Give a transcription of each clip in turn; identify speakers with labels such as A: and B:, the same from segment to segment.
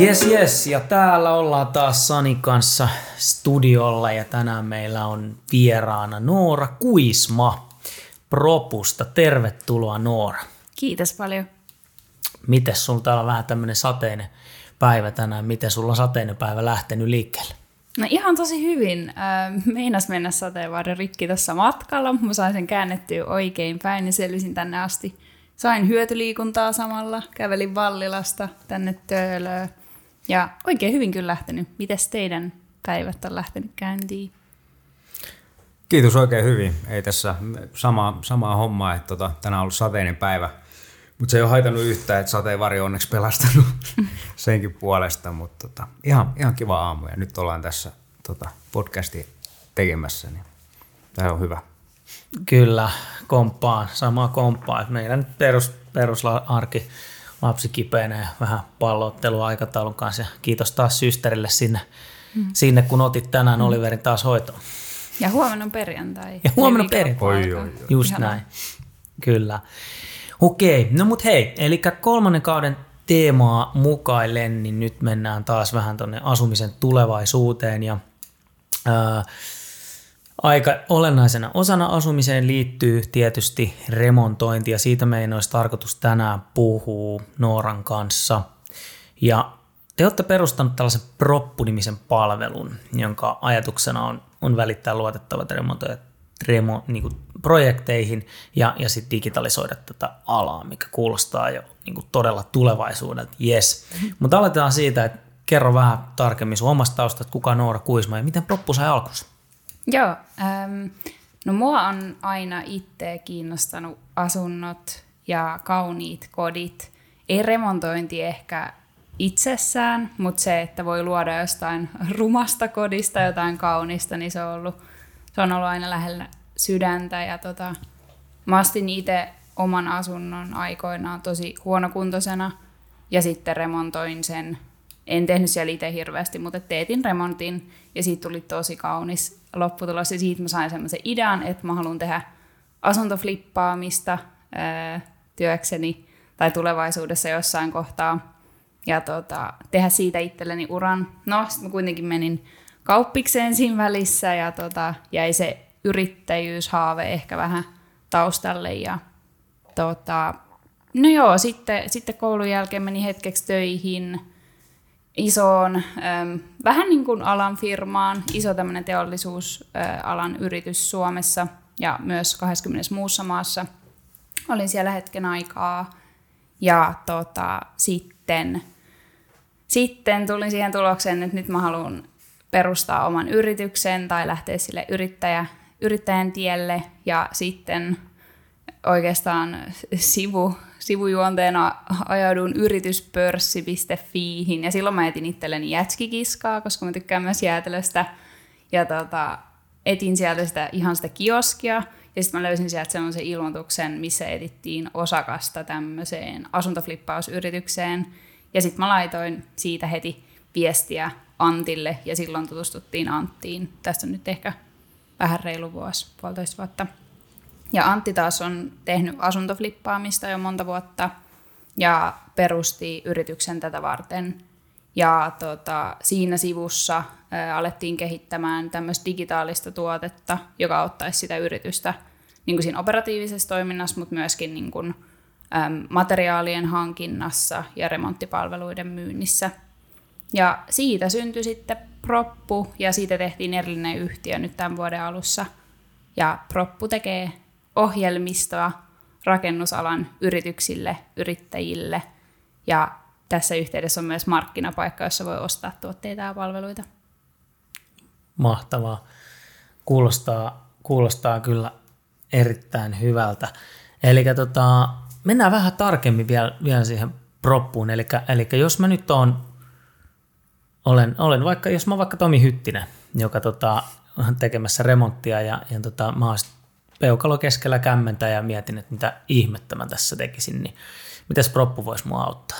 A: Yes, yes, ja täällä ollaan taas Sani kanssa studiolla ja tänään meillä on vieraana Noora Kuisma Propusta. Tervetuloa Noora.
B: Kiitos paljon.
A: Miten sulla täällä on vähän tämmöinen sateinen päivä tänään? Miten sulla on sateinen päivä lähtenyt liikkeelle?
B: No ihan tosi hyvin. Meinas mennä sateenvarren rikki tuossa matkalla. Mä sain sen käännettyä oikein päin ja selvisin tänne asti. Sain hyötyliikuntaa samalla, kävelin Vallilasta tänne Töölöön. Ja oikein hyvin kyllä lähtenyt. Mites teidän päivät on lähtenyt käyntiin?
C: Kiitos oikein hyvin. Ei tässä sama, samaa hommaa, että tota, tänään on ollut sateinen päivä. Mutta se ei ole haitannut yhtään, että sateenvarjo on onneksi pelastanut senkin puolesta. Mutta tota, ihan, ihan kiva aamu ja nyt ollaan tässä tota, podcasti tekemässä, niin tämä on hyvä.
A: Kyllä, komppaan, sama komppaa. Meidän nyt perus, perusarki lapsi kipeänä ja vähän pallottelua aikataulun kanssa. Ja kiitos taas systerille sinne, mm. sinne kun otit tänään mm. Oliverin taas hoitoon.
B: Ja huomenna on perjantai.
A: Ja huomenna perjantai. Oi, oi, oi. Just Ihanaa. näin. Kyllä. Okei, no mut hei, eli kolmannen kauden teemaa mukaillen, niin nyt mennään taas vähän tuonne asumisen tulevaisuuteen ja ää, aika olennaisena osana asumiseen liittyy tietysti remontointi ja siitä meidän olisi tarkoitus tänään puhua Nooran kanssa. Ja te olette perustanut tällaisen Proppu-nimisen palvelun, jonka ajatuksena on, on välittää luotettavat remontoijat remo, niin kuin projekteihin ja, ja sitten digitalisoida tätä alaa, mikä kuulostaa jo niin kuin todella tulevaisuudelta. Yes. Mutta aletetaan siitä, että kerro vähän tarkemmin sun omasta taustasta, kuka Noora Kuisma ja miten Proppu sai alkunsa?
B: Joo, ähm, no mua on aina itse kiinnostanut asunnot ja kauniit kodit. Ei remontointi ehkä itsessään, mutta se, että voi luoda jostain rumasta kodista jotain kaunista, niin se on ollut, se on ollut aina lähellä sydäntä. Ja tota, mä astin itse oman asunnon aikoinaan tosi huonokuntoisena ja sitten remontoin sen. En tehnyt siellä itse hirveästi, mutta teetin remontin ja siitä tuli tosi kaunis lopputulos. Ja siitä mä sain semmoisen idean, että mä haluan tehdä asuntoflippaamista ää, työkseni tai tulevaisuudessa jossain kohtaa. Ja tota, tehdä siitä itselleni uran. No, sitten mä kuitenkin menin kauppikseen siinä välissä ja tota, jäi se yrittäjyyshaave ehkä vähän taustalle. Ja, tota, no joo, sitten, sitten koulun jälkeen meni hetkeksi töihin – isoon, ähm, vähän niin kuin alan firmaan, iso tämmöinen teollisuusalan yritys Suomessa ja myös 20 muussa maassa. Olin siellä hetken aikaa ja tota, sitten, sitten tulin siihen tulokseen, että nyt mä haluan perustaa oman yrityksen tai lähteä sille yrittäjä, yrittäjän tielle ja sitten oikeastaan sivu, sivujuonteena ajaudun yrityspörssi.fiihin ja silloin mä etin itselleni jätskikiskaa, koska mä tykkään myös jäätelöstä. Ja tota, etin sieltä sitä, ihan sitä kioskia ja sitten mä löysin sieltä sellaisen ilmoituksen, missä etittiin osakasta tämmöiseen asuntoflippausyritykseen. Ja sitten mä laitoin siitä heti viestiä Antille ja silloin tutustuttiin Anttiin. Tästä on nyt ehkä vähän reilu vuosi, puolitoista vuotta. Ja Antti taas on tehnyt asuntoflippaamista jo monta vuotta ja perusti yrityksen tätä varten. Ja tota, siinä sivussa ä, alettiin kehittämään tämmöistä digitaalista tuotetta, joka auttaisi sitä yritystä niin kuin siinä operatiivisessa toiminnassa, mutta myöskin niin kuin, äm, materiaalien hankinnassa ja remonttipalveluiden myynnissä. Ja siitä syntyi sitten Proppu ja siitä tehtiin erillinen yhtiö nyt tämän vuoden alussa. Ja Proppu tekee ohjelmistoa rakennusalan yrityksille, yrittäjille ja tässä yhteydessä on myös markkinapaikka, jossa voi ostaa tuotteita ja palveluita.
A: Mahtavaa. Kuulostaa, kuulostaa kyllä erittäin hyvältä. Eli tota, mennään vähän tarkemmin vielä, vielä siihen proppuun. Eli, eli jos mä nyt on, olen, olen vaikka, jos mä vaikka Tomi Hyttinen, joka tota, on tekemässä remonttia ja, ja tota, mä oon peukalo keskellä kämmentä ja mietin, että mitä ihmettä mä tässä tekisin, niin mitäs proppu voisi mua auttaa?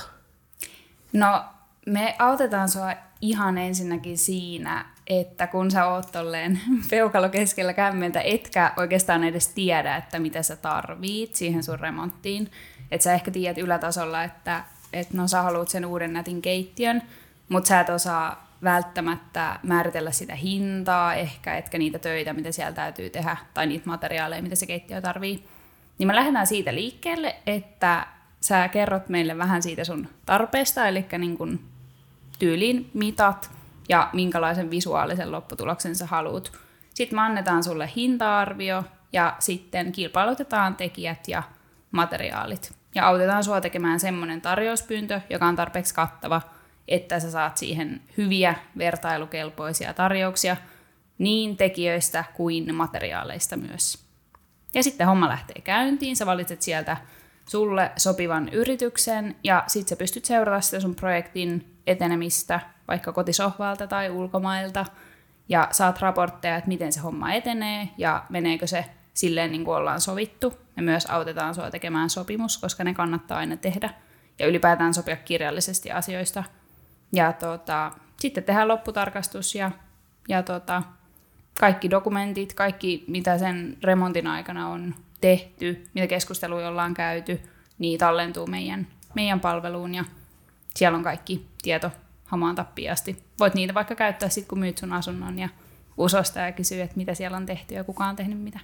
B: No, me autetaan sua ihan ensinnäkin siinä, että kun sä oot tolleen peukalo keskellä kämmentä, etkä oikeastaan edes tiedä, että mitä sä tarvit siihen sun remonttiin. Että sä ehkä tiedät ylätasolla, että, että no sä haluat sen uuden nätin keittiön, mutta sä et osaa välttämättä määritellä sitä hintaa ehkä, etkä niitä töitä, mitä siellä täytyy tehdä, tai niitä materiaaleja, mitä se keittiö tarvii. Niin me lähdetään siitä liikkeelle, että sä kerrot meille vähän siitä sun tarpeesta, eli niin kun tyyliin mitat ja minkälaisen visuaalisen lopputuloksen sä haluat. Sitten me annetaan sulle hinta-arvio ja sitten kilpailutetaan tekijät ja materiaalit. Ja autetaan sua tekemään semmoinen tarjouspyyntö, joka on tarpeeksi kattava, että sä saat siihen hyviä vertailukelpoisia tarjouksia niin tekijöistä kuin materiaaleista myös. Ja sitten homma lähtee käyntiin, sä valitset sieltä sulle sopivan yrityksen ja sitten sä pystyt seurata sitä sun projektin etenemistä vaikka kotisohvalta tai ulkomailta ja saat raportteja, että miten se homma etenee ja meneekö se silleen niin kuin ollaan sovittu. Me myös autetaan sua tekemään sopimus, koska ne kannattaa aina tehdä ja ylipäätään sopia kirjallisesti asioista. Ja tota, sitten tehdään lopputarkastus ja, ja tota, kaikki dokumentit, kaikki mitä sen remontin aikana on tehty, mitä keskusteluja ollaan käyty, niin tallentuu meidän, meidän palveluun ja siellä on kaikki tieto hamaan tappiin asti. Voit niitä vaikka käyttää sitten, kun myyt sun asunnon ja usosta ja kysyä, että mitä siellä on tehty ja kuka on tehnyt mitä.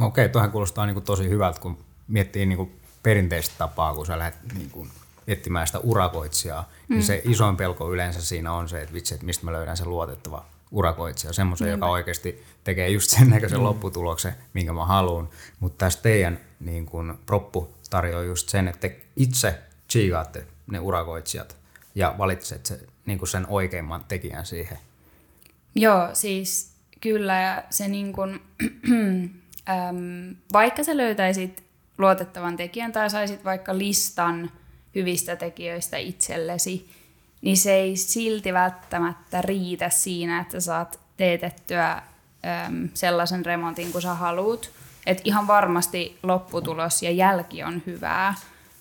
C: Okei, tuohon kuulostaa niin kuin tosi hyvältä, kun miettii niin kuin perinteistä tapaa, kun sä lähdet niin kuin etsimään sitä urakoitsijaa, niin mm. niin se isoin pelko yleensä siinä on se, että vitsi, että mistä mä löydän sen luotettava urakoitsija, semmoisen, joka oikeasti tekee just sen näköisen mm. lopputuloksen, minkä mä haluan. Mutta tässä teidän niin kun, proppu tarjoaa just sen, että te itse chiigaatte ne urakoitsijat ja valitset se, niin sen oikeimman tekijän siihen.
B: Joo, siis kyllä. Ja se niin kun, äm, vaikka sä löytäisit luotettavan tekijän tai saisit vaikka listan hyvistä tekijöistä itsellesi, niin se ei silti välttämättä riitä siinä, että saat teetettyä äm, sellaisen remontin kuin sä haluut. Et ihan varmasti lopputulos ja jälki on hyvää,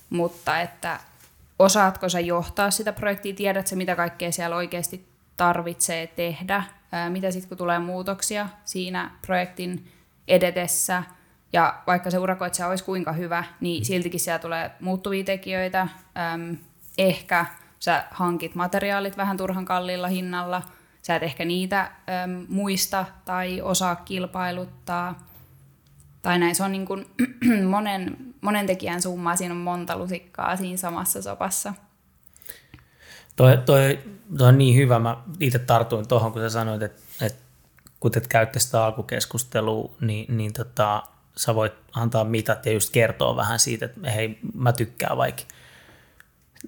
B: mutta että osaatko sä johtaa sitä projektia, tiedätkö mitä kaikkea siellä oikeasti tarvitsee tehdä, ää, mitä sitten kun tulee muutoksia siinä projektin edetessä, ja vaikka se urakoitsija olisi kuinka hyvä, niin siltikin siellä tulee muuttuvia tekijöitä, äm, ehkä sä hankit materiaalit vähän turhan kalliilla hinnalla, sä et ehkä niitä äm, muista tai osaa kilpailuttaa. Tai näin, se on niin kuin monen, monen tekijän summa, siinä on monta lusikkaa siinä samassa sopassa.
A: Toi, toi, toi on niin hyvä, mä itse tartuin tuohon, kun sä sanoit, että, että kun et käytte sitä alkukeskustelua, niin, niin tota, sä voit antaa mitat ja just kertoa vähän siitä, että hei, mä tykkään vaikka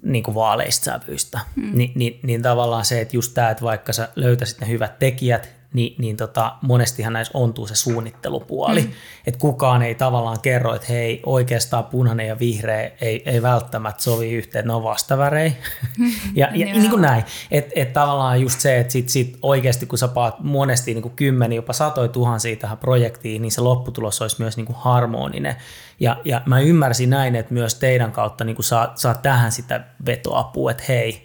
A: niin kuin vaaleista sävyistä. Mm. Ni, niin, niin tavallaan se, että just tämä, että vaikka sä löytäisit ne hyvät tekijät, niin, niin tota, monestihan näissä ontuu se suunnittelupuoli. Mm. Että kukaan ei tavallaan kerro, että hei, oikeastaan punainen ja vihreä ei, ei välttämättä sovi yhteen, ne on vastavärejä. ja, ja niin kuin näin. Että et tavallaan just se, että sit, sit oikeasti kun sä paat monesti niin kuin kymmeni, jopa satoi tuhansia tähän projektiin, niin se lopputulos olisi myös niin kuin harmoninen. Ja, ja mä ymmärsin näin, että myös teidän kautta niin kuin saa, saa tähän sitä vetoapua, että hei.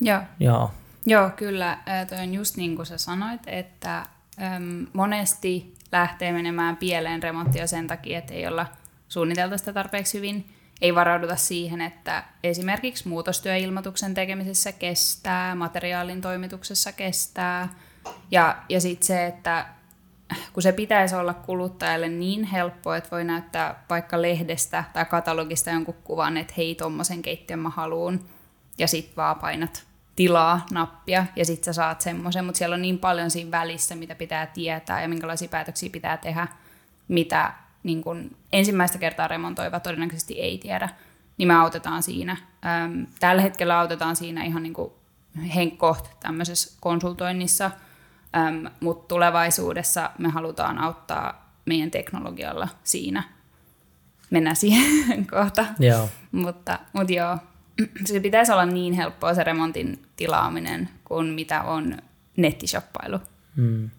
B: Joo. Joo. Joo, kyllä. Toi on just niin kuin sä sanoit, että äm, monesti lähtee menemään pieleen remonttia sen takia, että ei olla suunniteltu sitä tarpeeksi hyvin. Ei varauduta siihen, että esimerkiksi muutostyöilmoituksen tekemisessä kestää, materiaalin toimituksessa kestää. Ja, ja sitten se, että kun se pitäisi olla kuluttajalle niin helppo, että voi näyttää vaikka lehdestä tai katalogista jonkun kuvan, että hei, tommosen keittiön mä haluun, ja sitten vaan painat tilaa nappia ja sitten sä saat semmoisen, mutta siellä on niin paljon siinä välissä, mitä pitää tietää ja minkälaisia päätöksiä pitää tehdä, mitä niin kun ensimmäistä kertaa remontoiva todennäköisesti ei tiedä, niin me autetaan siinä. Tällä hetkellä autetaan siinä ihan niin kuin henkkoht tämmöisessä konsultoinnissa, mutta tulevaisuudessa me halutaan auttaa meidän teknologialla siinä. Mennään siihen kohta.
A: Joo.
B: mutta, mutta joo, se pitäisi olla niin helppoa se remontin tilaaminen kuin mitä on nettishoppailu.
A: Mm.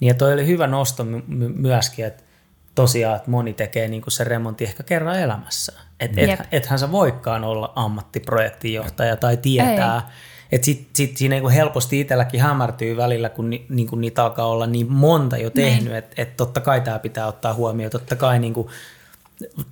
A: Niin ja toi oli hyvä nosto my- my- myöskin, että tosiaan, että moni tekee niin se remontti ehkä kerran elämässä. Et, et, ethän sä voikaan olla ammattiprojektinjohtaja tai tietää, että sit, sit siinä niin helposti itselläkin hämärtyy välillä, kun ni, niin kuin niitä alkaa olla niin monta jo tehnyt, että et totta kai tämä pitää ottaa huomioon, totta kai niin kuin,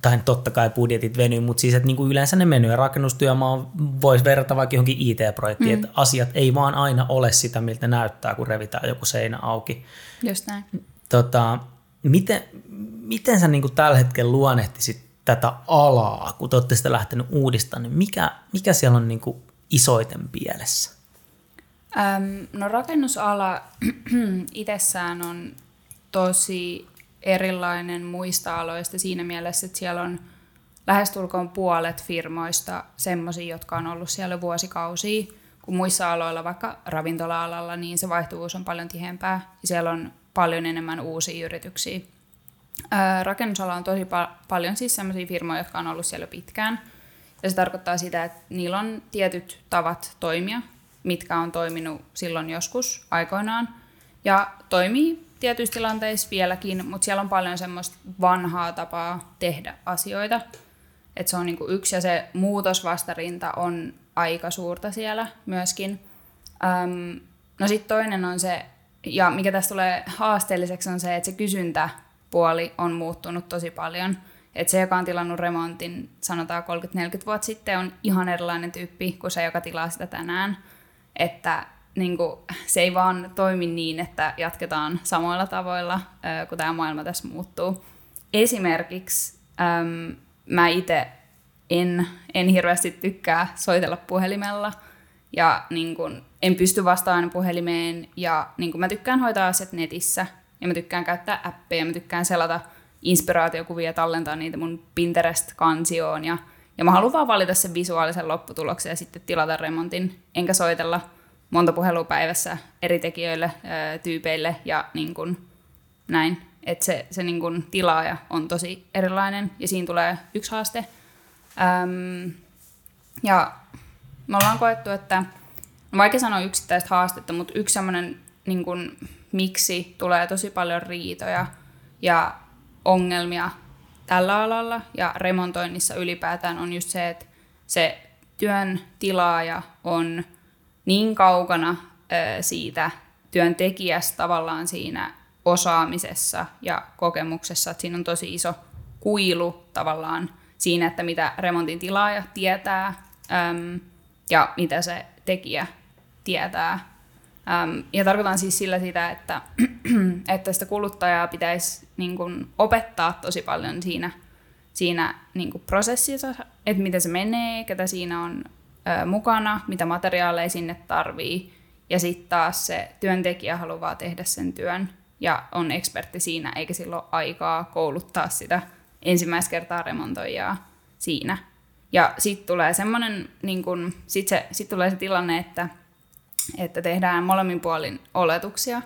A: tai totta kai budjetit venyy, mutta siis että niin kuin yleensä ne menee. Rakennustyömaa voisi verrata vaikka johonkin IT-projektiin, mm. että asiat ei vaan aina ole sitä, miltä näyttää, kun revitään joku seinä auki.
B: Just näin.
A: Tota, miten, miten sä niin kuin tällä hetkellä luonnehtisit tätä alaa, kun te olette sitä lähtenyt uudistamaan, niin mikä, mikä siellä on niin kuin isoiten pielessä?
B: Öm, no rakennusala itsessään on tosi erilainen muista aloista siinä mielessä, että siellä on lähestulkoon puolet firmoista semmoisia, jotka on ollut siellä vuosikausia, kun muissa aloilla, vaikka ravintola-alalla, niin se vaihtuvuus on paljon tihempää ja siellä on paljon enemmän uusia yrityksiä. Ää, rakennusala on tosi pa- paljon siis sellaisia firmoja, jotka on ollut siellä pitkään. Ja se tarkoittaa sitä, että niillä on tietyt tavat toimia, mitkä on toiminut silloin joskus aikoinaan. Ja toimii tietyissä tilanteissa vieläkin, mutta siellä on paljon semmoista vanhaa tapaa tehdä asioita. Että se on niinku yksi ja se muutosvastarinta on aika suurta siellä myöskin. Öm, no sitten toinen on se, ja mikä tässä tulee haasteelliseksi on se, että se kysyntäpuoli on muuttunut tosi paljon. Että se, joka on tilannut remontin, sanotaan 30-40 vuotta sitten, on ihan erilainen tyyppi kuin se, joka tilaa sitä tänään. Että niin kuin, se ei vaan toimi niin, että jatketaan samoilla tavoilla, kun tämä maailma tässä muuttuu. Esimerkiksi äm, mä itse en, en hirveästi tykkää soitella puhelimella ja niin kuin, en pysty vastaamaan puhelimeen ja niin kuin, mä tykkään hoitaa asiat netissä ja mä tykkään käyttää appeja, mä tykkään selata inspiraatiokuvia, tallentaa niitä mun Pinterest-kansioon ja, ja mä haluan vaan valita sen visuaalisen lopputuloksen ja sitten tilata remontin, enkä soitella monta puhelua päivässä eri tekijöille, tyypeille ja niin kuin näin. Että se, se niin kuin tilaaja on tosi erilainen ja siinä tulee yksi haaste. Öm, ja me ollaan koettu, että no vaikea sanoa yksittäistä haastetta, mutta yksi semmoinen niin kuin, miksi tulee tosi paljon riitoja ja ongelmia tällä alalla ja remontoinnissa ylipäätään on just se, että se työn tilaaja on niin kaukana siitä työntekijästä tavallaan siinä osaamisessa ja kokemuksessa, että siinä on tosi iso kuilu tavallaan siinä, että mitä remontin tilaaja tietää ja mitä se tekijä tietää. Ja tarkoitan siis sillä sitä, että, että sitä kuluttajaa pitäisi niin kuin, opettaa tosi paljon siinä, siinä niin kuin, prosessissa, että miten se menee, ketä siinä on mukana, mitä materiaaleja sinne tarvii. Ja sitten taas se työntekijä haluaa tehdä sen työn ja on ekspertti siinä, eikä silloin aikaa kouluttaa sitä ensimmäistä kertaa remontoijaa siinä. Ja sitten tulee semmoinen, niin kun, sit se, sit tulee se tilanne, että, että tehdään molemmin puolin oletuksia.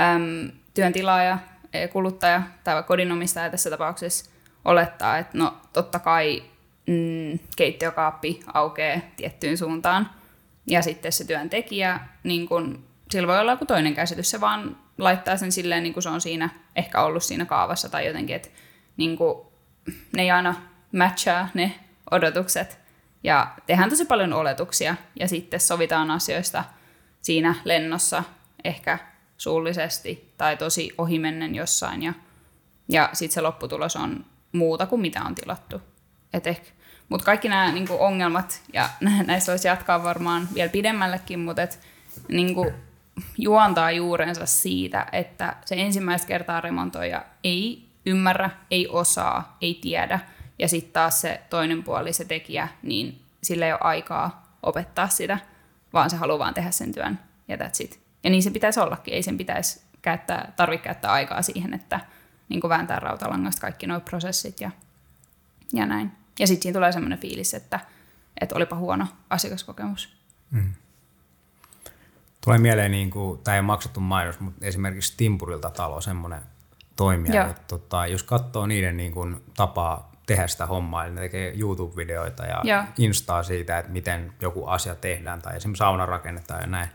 B: Öm, työn tilaaja, e, kuluttaja tai kodinomistaja tässä tapauksessa olettaa, että no totta kai mm, keittiökaappi aukeaa tiettyyn suuntaan. Ja sitten se työntekijä, niin kun, sillä voi olla joku toinen käsitys, se vaan laittaa sen silleen, niin kuin se on siinä ehkä ollut siinä kaavassa tai jotenkin, että niin kun, ne ei aina matchaa ne odotukset. Ja tehdään tosi paljon oletuksia ja sitten sovitaan asioista siinä lennossa ehkä suullisesti tai tosi ohimennen jossain ja, ja sitten se lopputulos on muuta kuin mitä on tilattu. Et ehkä, mutta kaikki nämä niin ongelmat, ja näistä voisi jatkaa varmaan vielä pidemmällekin, mutta et, niin kuin, juontaa juurensa siitä, että se ensimmäistä kertaa remontoija ei ymmärrä, ei osaa, ei tiedä, ja sitten taas se toinen puoli, se tekijä, niin sillä ei ole aikaa opettaa sitä, vaan se haluaa vaan tehdä sen työn, ja that's it. Ja niin se pitäisi ollakin, ei sen pitäisi käyttää, tarvitse käyttää aikaa siihen, että niin vääntää rautalangasta kaikki nuo prosessit ja, ja näin. Ja sitten siinä tulee semmoinen fiilis, että, että olipa huono asiakaskokemus. Mm.
C: Tulee mieleen, niin kuin, tämä ei ole maksettu mainos, mutta esimerkiksi Timpurilta talo semmoinen toimija, että tota, jos katsoo niiden niin kuin, tapaa tehdä sitä hommaa, eli ne tekee YouTube-videoita ja Joo. instaa siitä, että miten joku asia tehdään, tai esimerkiksi sauna rakennetaan ja näin,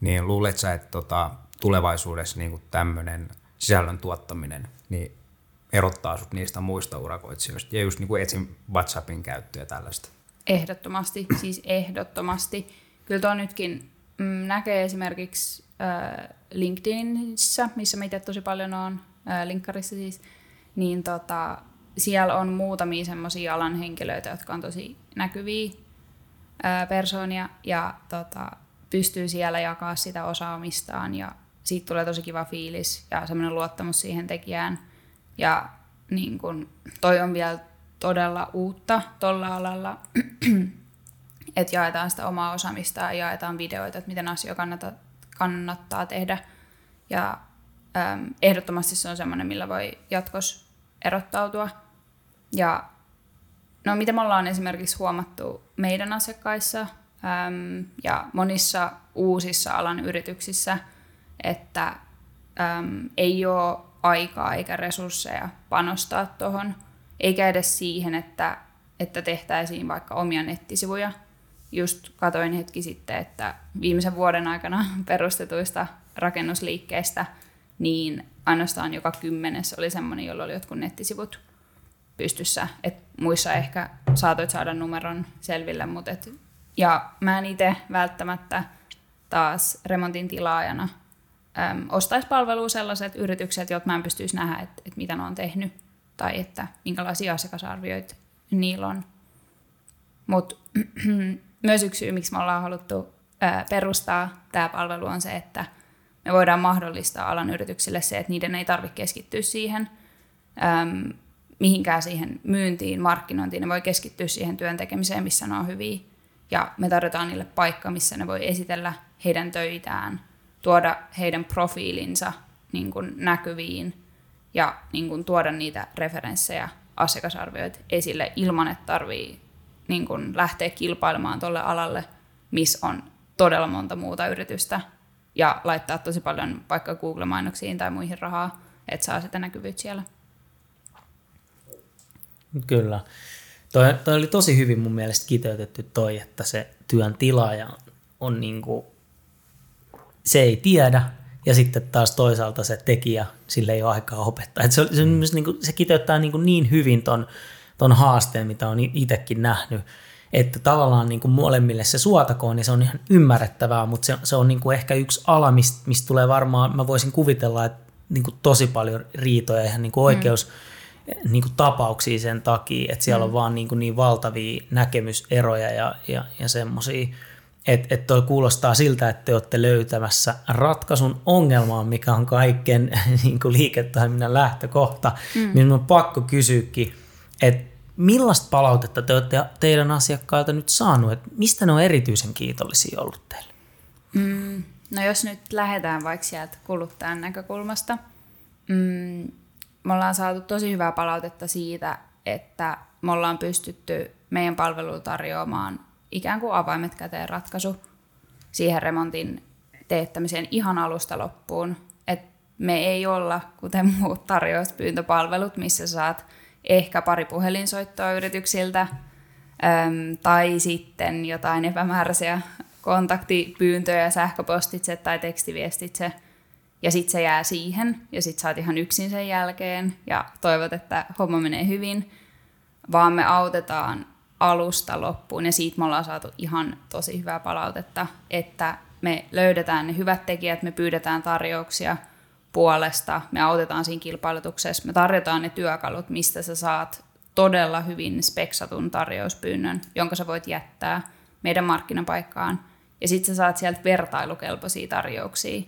C: niin luulet sä, että tota, tulevaisuudessa niin tämmöinen sisällön tuottaminen, niin erottaa sut niistä muista urakoitsijoista ja just niin kuin etsin WhatsAppin käyttöä ja tällaista.
B: Ehdottomasti, siis ehdottomasti. kyllä tuo nytkin mm, näkee esimerkiksi äh, LinkedInissä, missä mä tosi paljon on, äh, linkkarissa siis, niin tota, siellä on muutamia semmoisia alan henkilöitä, jotka on tosi näkyviä ää, persoonia ja tota, pystyy siellä jakaa sitä osaamistaan ja siitä tulee tosi kiva fiilis ja semmoinen luottamus siihen tekijään. Ja niin kun, toi on vielä todella uutta tuolla alalla, että jaetaan sitä omaa osaamista ja jaetaan videoita, että miten asioita kannattaa, kannattaa tehdä. Ja äm, ehdottomasti se on semmoinen, millä voi jatkossa erottautua. Ja no mitä me ollaan esimerkiksi huomattu meidän asiakkaissa äm, ja monissa uusissa alan yrityksissä, että äm, ei ole aikaa eikä resursseja panostaa tuohon, eikä edes siihen, että, että tehtäisiin vaikka omia nettisivuja. Just katoin hetki sitten, että viimeisen vuoden aikana perustetuista rakennusliikkeistä, niin ainoastaan joka kymmenes oli semmoinen, jolla oli jotkut nettisivut pystyssä. Et muissa ehkä saatoit saada numeron selville, mutta et, ja mä en itse välttämättä taas remontin tilaajana ostaisi palvelua sellaiset yritykset, jotka mä en pystyisi nähdä, että et mitä ne on tehnyt tai että minkälaisia asiakasarvioita niillä on. Mutta myös yksi syy, miksi me ollaan haluttu perustaa tämä palvelu on se, että me voidaan mahdollistaa alan yrityksille se, että niiden ei tarvitse keskittyä siihen mihinkään siihen myyntiin, markkinointiin. Ne voi keskittyä siihen työn tekemiseen, missä ne on hyviä. Ja me tarjotaan niille paikka, missä ne voi esitellä heidän töitään, tuoda heidän profiilinsa niin kuin näkyviin ja niin kuin tuoda niitä referenssejä, asiakasarvioita esille ilman, että tarvii niin kuin lähteä kilpailemaan tuolle alalle, missä on todella monta muuta yritystä ja laittaa tosi paljon vaikka Google-mainoksiin tai muihin rahaa, että saa sitä näkyvyyttä siellä.
A: Kyllä. Toi, toi oli tosi hyvin mun mielestä kiteytetty toi, että se työn tilaaja on niin kuin, se ei tiedä, ja sitten taas toisaalta se tekijä, sille ei ole aikaa opettaa. Et se, se, mm. niin kuin, se kiteyttää niin, kuin niin hyvin ton, ton haasteen, mitä on itsekin nähnyt, että tavallaan niin kuin molemmille se suotakoon, niin se on ihan ymmärrettävää, mutta se, se on niin kuin ehkä yksi ala, mistä, mistä tulee varmaan, mä voisin kuvitella, että niin kuin tosi paljon riitoja ihan niin kuin oikeus, mm niin kuin tapauksia sen takia, että siellä mm. on vaan niin, kuin niin valtavia näkemyseroja ja, ja, ja semmoisia, että et toi kuulostaa siltä, että te olette löytämässä ratkaisun ongelmaan, mikä on kaiken niin kuin liiketoiminnan lähtökohta. Mm. Niin on pakko kysyäkin, että millaista palautetta te olette teidän asiakkailta nyt saanut, että mistä ne on erityisen kiitollisia ollut teille?
B: Mm, no jos nyt lähdetään vaikka sieltä kuluttajan näkökulmasta, mm, me ollaan saatu tosi hyvää palautetta siitä, että me ollaan pystytty meidän palveluun tarjoamaan ikään kuin avaimet käteen ratkaisu siihen remontin teettämiseen ihan alusta loppuun. Et me ei olla, kuten muut tarjouspyyntöpalvelut, missä saat ehkä pari puhelinsoittoa yrityksiltä äm, tai sitten jotain epämääräisiä kontaktipyyntöjä sähköpostitse tai tekstiviestitse – ja sitten se jää siihen, ja sitten oot ihan yksin sen jälkeen, ja toivot, että homma menee hyvin, vaan me autetaan alusta loppuun, ja siitä me ollaan saatu ihan tosi hyvää palautetta, että me löydetään ne hyvät tekijät, me pyydetään tarjouksia puolesta, me autetaan siinä kilpailutuksessa, me tarjotaan ne työkalut, mistä sä saat todella hyvin speksatun tarjouspyynnön, jonka sä voit jättää meidän markkinapaikkaan, ja sitten sä saat sieltä vertailukelpoisia tarjouksia,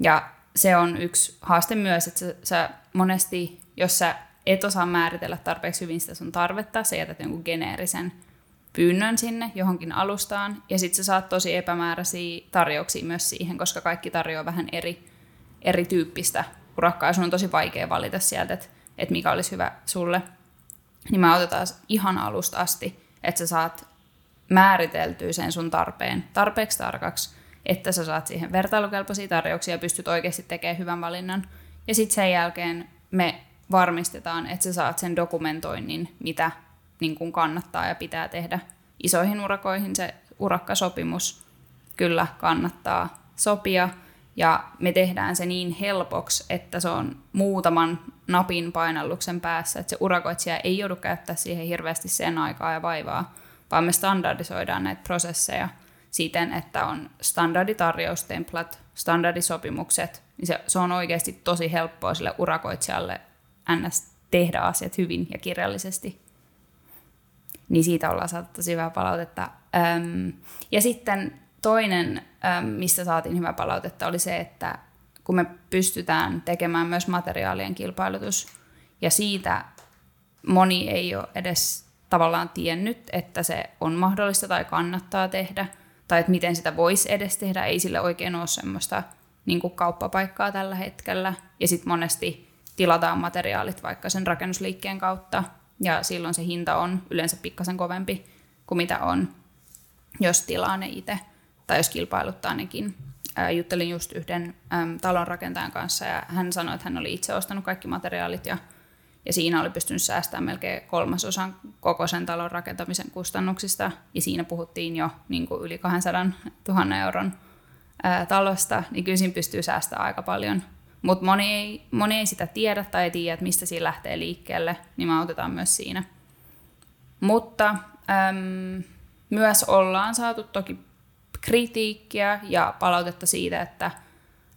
B: ja se on yksi haaste myös, että sä, sä monesti, jos sä et osaa määritellä tarpeeksi hyvin sitä sun tarvetta, sä jätät jonkun geneerisen pyynnön sinne johonkin alustaan, ja sitten sä saat tosi epämääräisiä tarjouksia myös siihen, koska kaikki tarjoaa vähän eri, erityyppistä urakkaa, ja sun on tosi vaikea valita sieltä, että, että mikä olisi hyvä sulle. Niin me autetaan ihan alusta asti, että sä saat määriteltyä sen sun tarpeen tarpeeksi tarkaksi, että sä saat siihen vertailukelpoisia tarjouksia ja pystyt oikeasti tekemään hyvän valinnan. Ja sitten sen jälkeen me varmistetaan, että sä saat sen dokumentoinnin, mitä niin kun kannattaa ja pitää tehdä. Isoihin urakoihin se urakkasopimus kyllä kannattaa sopia, ja me tehdään se niin helpoksi, että se on muutaman napin painalluksen päässä, että se urakoitsija ei joudu käyttää siihen hirveästi sen aikaa ja vaivaa, vaan me standardisoidaan näitä prosesseja – siten, että on standarditarjoustemplat, standardisopimukset, niin se, se on oikeasti tosi helppoa sille urakoitsijalle ns. tehdä asiat hyvin ja kirjallisesti. Niin siitä ollaan saatu tosi hyvää palautetta. Öm, ja sitten toinen, öm, mistä saatiin hyvää palautetta, oli se, että kun me pystytään tekemään myös materiaalien kilpailutus, ja siitä moni ei ole edes tavallaan tiennyt, että se on mahdollista tai kannattaa tehdä, tai että miten sitä voisi edes tehdä, ei sille oikein ole semmoista niin kuin kauppapaikkaa tällä hetkellä. Ja sitten monesti tilataan materiaalit vaikka sen rakennusliikkeen kautta, ja silloin se hinta on yleensä pikkasen kovempi kuin mitä on, jos tilaa ne itse, tai jos kilpailuttaa nekin. juttelin just yhden talonrakentajan kanssa, ja hän sanoi, että hän oli itse ostanut kaikki materiaalit, ja ja siinä oli pystynyt säästämään melkein kolmasosan koko sen talon rakentamisen kustannuksista. Ja siinä puhuttiin jo niin kuin yli 200 000 euron talosta, niin kyllä siinä pystyy säästämään aika paljon. Mutta moni ei, moni ei sitä tiedä tai tiedä, että mistä siinä lähtee liikkeelle, niin me autetaan myös siinä. Mutta äm, myös ollaan saatu toki kritiikkiä ja palautetta siitä, että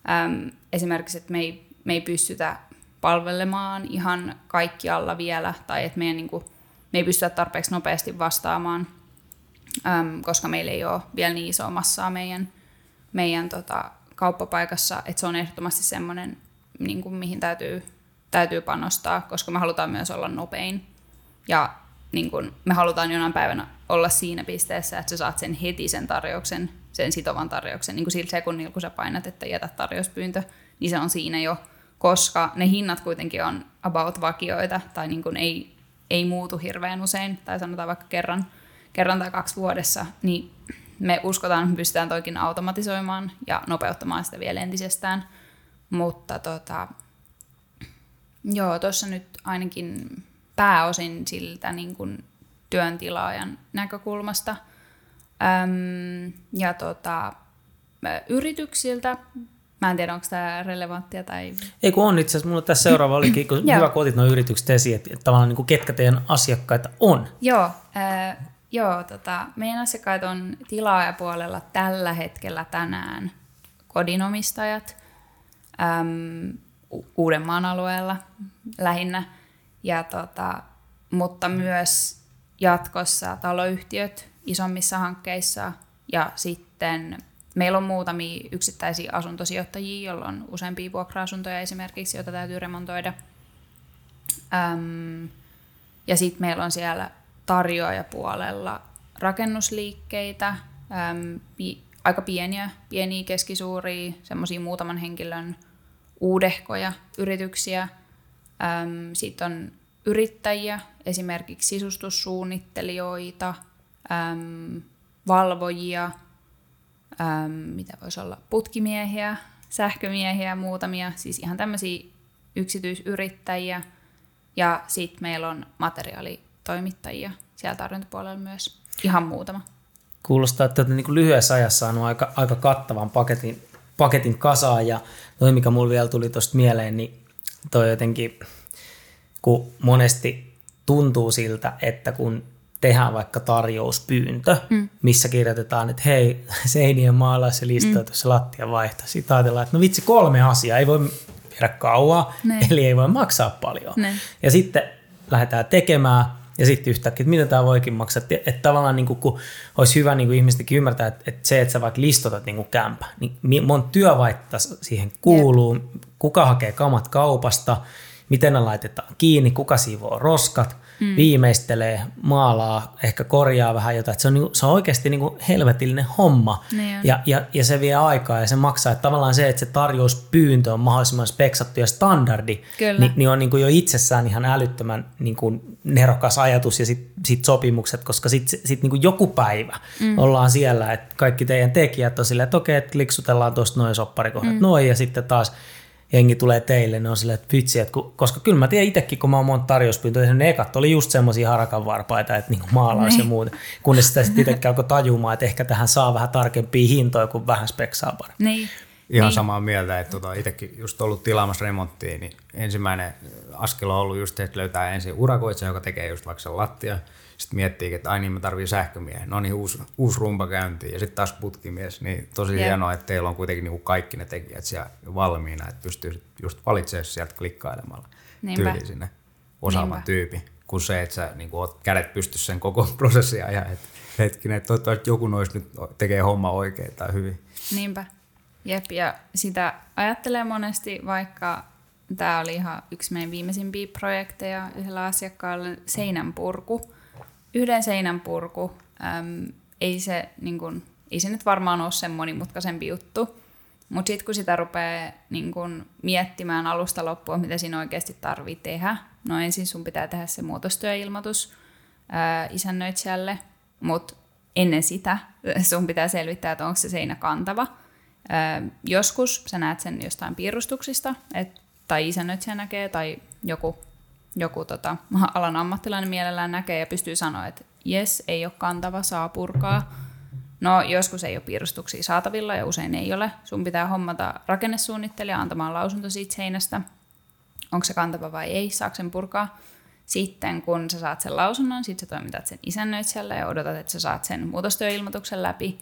B: äm, esimerkiksi että me ei, me ei pystytä palvelemaan ihan kaikkialla vielä, tai että meidän, niin kuin, me ei pystytä tarpeeksi nopeasti vastaamaan, äm, koska meillä ei ole vielä niin isoa massaa meidän, meidän tota, kauppapaikassa, että se on ehdottomasti semmoinen, niin kuin, mihin täytyy, täytyy panostaa, koska me halutaan myös olla nopein. Ja niin kuin, me halutaan jonain päivänä olla siinä pisteessä, että sä saat sen heti sen tarjouksen, sen sitovan tarjouksen, niin kuin sillä sekunnilla, kun sä painat, että jätä tarjouspyyntö, niin se on siinä jo koska ne hinnat kuitenkin on about vakioita tai niin kuin ei, ei muutu hirveän usein, tai sanotaan vaikka kerran, kerran tai kaksi vuodessa, niin me uskotaan, että me pystytään toikin automatisoimaan ja nopeuttamaan sitä vielä entisestään. Mutta tota, joo, tuossa nyt ainakin pääosin siltä niin kuin työntilaajan näkökulmasta. Öm, ja tota, yrityksiltä Mä en tiedä, onko tämä relevanttia tai...
A: Ei kun on itse asiassa, mulla tässä seuraava olikin, kun hyvä kun otit nuo yritykset esiin, että, että tavallaan niin kuin ketkä teidän asiakkaita on.
B: Joo, äh, joo tota, meidän asiakkaat on tilaajapuolella tällä hetkellä tänään kodinomistajat äm, Uudenmaan alueella lähinnä, ja tota, mutta myös jatkossa taloyhtiöt isommissa hankkeissa ja sitten Meillä on muutamia yksittäisiä asuntosijoittajia, joilla on useampia vuokra-asuntoja esimerkiksi, joita täytyy remontoida. Öm, ja sitten meillä on siellä tarjoajapuolella rakennusliikkeitä, äm, pi, aika pieniä, pieniä, keskisuuria, semmoisia muutaman henkilön uudehkoja yrityksiä. Sitten on yrittäjiä, esimerkiksi sisustussuunnittelijoita, äm, valvojia – äm, mitä voisi olla, putkimiehiä, sähkömiehiä muutamia, siis ihan tämmöisiä yksityisyrittäjiä. Ja sitten meillä on materiaalitoimittajia siellä tarjontapuolella myös, ihan muutama.
A: Kuulostaa, että niin kuin lyhyessä ajassa on aika, aika kattavan paketin, paketin kasaan ja toi, mikä mulle vielä tuli tuosta mieleen, niin toi jotenkin, kun monesti tuntuu siltä, että kun tehdään vaikka tarjouspyyntö, mm. missä kirjoitetaan, että hei, seinien maalais ja listoitus mm. lattia vaihtaa. Sitten ajatellaan, että no vitsi, kolme asiaa, ei voi viedä kauaa, ne. eli ei voi maksaa paljon. Ne. Ja sitten lähdetään tekemään, ja sitten yhtäkkiä, että mitä tämä voikin maksaa. Että, että tavallaan niin kuin, kun olisi hyvä niin kuin ihmisetkin ymmärtää, että, että se, että sä vaikka listotat niin kuin kämpä, niin mon työvaitta siihen kuuluu, kuka hakee kamat kaupasta, miten ne laitetaan kiinni, kuka siivoo roskat – mm. viimeistelee, maalaa, ehkä korjaa vähän jotain. Että se, on, niinku, se on oikeasti niin kuin helvetillinen homma niin ja, ja, ja se vie aikaa ja se maksaa. Että tavallaan se, että se tarjouspyyntö on mahdollisimman speksattu ja standardi, niin, niin on niin kuin jo itsessään ihan älyttömän niin kuin nerokas ajatus ja sitten sit sopimukset, koska sitten sit niin joku päivä mm. ollaan siellä, että kaikki teidän tekijät on silleen, että okei, että liksutellaan tuosta noin sopparikohdat mm. noin ja sitten taas – jengi tulee teille, ne on silleen, että vitsi, että kun, koska kyllä mä tiedän itsekin, kun mä oon monta tarjouspyyntöä, ne ekat oli just semmoisia harakan varpaita, että niin maalaus ja niin. muuta, kunnes sitä sitten itsekin alkoi tajumaan, että ehkä tähän saa vähän tarkempia hintoja, kuin vähän speksaa paremmin.
B: Niin.
C: ihan niin. samaa mieltä, että tota, itsekin just ollut tilaamassa remonttia, niin ensimmäinen askel on ollut just, että löytää ensin urakoitsija, joka tekee just vaikka sen lattia, sitten miettii, että ai niin mä tarvii sähkömiehen, no niin uusi, uusi rumpa käyntiin ja sitten taas putkimies, niin tosi yeah. hienoa, että teillä on kuitenkin niinku kaikki ne tekijät siellä valmiina, että pystyy just valitsemaan sieltä klikkailemalla tyyliin sinne osaavan Niinpä. tyypin, kuin se, että sä niin oot kädet pystyssä sen koko prosessia ja et, hetkinen, että toivottavasti joku noista nyt tekee homma oikein tai hyvin.
B: Niinpä. Jep, ja sitä ajattelee monesti, vaikka tämä oli ihan yksi meidän viimeisimpiä projekteja yhdellä asiakkaalla, seinän purku. Yhden seinän purku, äm, ei, se, niin kun, ei se nyt varmaan ole sen monimutkaisempi juttu, mutta sitten kun sitä rupeaa niin kun, miettimään alusta loppuun, mitä siinä oikeasti tarvii tehdä, no ensin sun pitää tehdä se muutostyöilmoitus ää, isännöitsijälle, mutta ennen sitä sun pitää selvittää, että onko se seinä kantava. Ää, joskus sä näet sen jostain piirustuksista, et, tai isännöitsijä näkee, tai joku, joku tota, alan ammattilainen mielellään näkee ja pystyy sanoa, että jes, ei ole kantava, saa purkaa. No joskus ei ole piirustuksia saatavilla ja usein ei ole. Sun pitää hommata rakennesuunnittelija antamaan lausunto siitä seinästä, onko se kantava vai ei, saako sen purkaa. Sitten kun sä saat sen lausunnon, sitten sä toimitat sen isännöitsijälle ja odotat, että sä saat sen muutostyöilmoituksen läpi.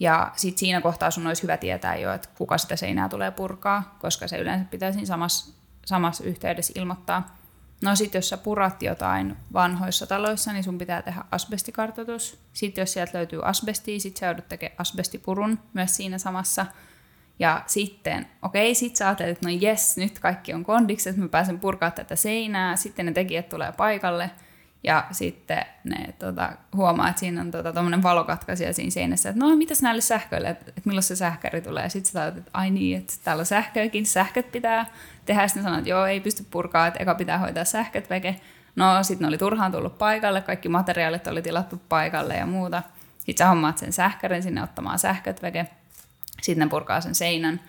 B: Ja sitten siinä kohtaa sun olisi hyvä tietää jo, että kuka sitä seinää tulee purkaa, koska se yleensä pitäisi samassa, samassa yhteydessä ilmoittaa. No sitten jos sä purat jotain vanhoissa taloissa, niin sun pitää tehdä asbestikartoitus. Sitten jos sieltä löytyy asbestia, sitten sä joudut tekemään asbestipurun myös siinä samassa – ja sitten, okei, sit sä ajattelet, että no jes, nyt kaikki on kondiksi, että mä pääsen purkaa tätä seinää. Sitten ne tekijät tulee paikalle ja sitten ne tota, huomaa, että siinä on tota, valokatkaisija siinä seinässä, että no mitäs näille sähköille, että, että milloin se sähkäri tulee. Sitten sä ajattelet, että ai niin, että täällä on sähköäkin, sähköt pitää tehdä. Sitten sanoo, että joo, ei pysty purkaa, että eka pitää hoitaa sähköt veke. No sitten ne oli turhaan tullut paikalle, kaikki materiaalit oli tilattu paikalle ja muuta. Sitten sä hommaat sen sähkärin sinne ottamaan sähköt veke. Sitten ne purkaa sen seinän.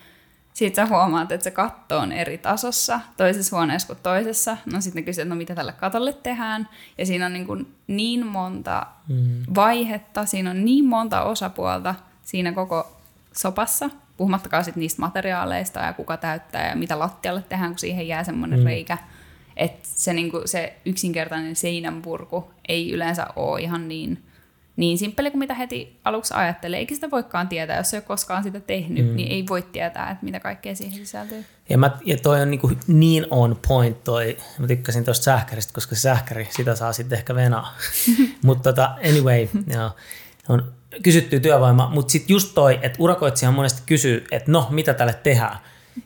B: Sitten sä huomaat, että se katto on eri tasossa, toisessa huoneessa kuin toisessa. No sitten ne kysyy, että no mitä tälle katolle tehdään. Ja siinä on niin, kuin niin monta mm. vaihetta, siinä on niin monta osapuolta siinä koko sopassa. Puhumattakaan sitten niistä materiaaleista ja kuka täyttää ja mitä lattialle tehdään, kun siihen jää semmoinen mm. reikä. Että se, niin se yksinkertainen seinänpurku ei yleensä ole ihan niin niin simppeli kuin mitä heti aluksi ajattelee. Eikä sitä voikaan tietää, jos ei ole koskaan sitä tehnyt, mm. niin ei voi tietää, että mitä kaikkea siihen sisältyy.
A: Ja, mä, ja toi on niin, kuin niin on point toi, mä tykkäsin tuosta sähkäristä, koska se sähkäri, sitä saa sitten ehkä venaa. mutta tota, anyway, joo, on kysytty työvoima, mutta sitten just toi, että urakoitsija monesti kysyy, että no, mitä tälle tehdään.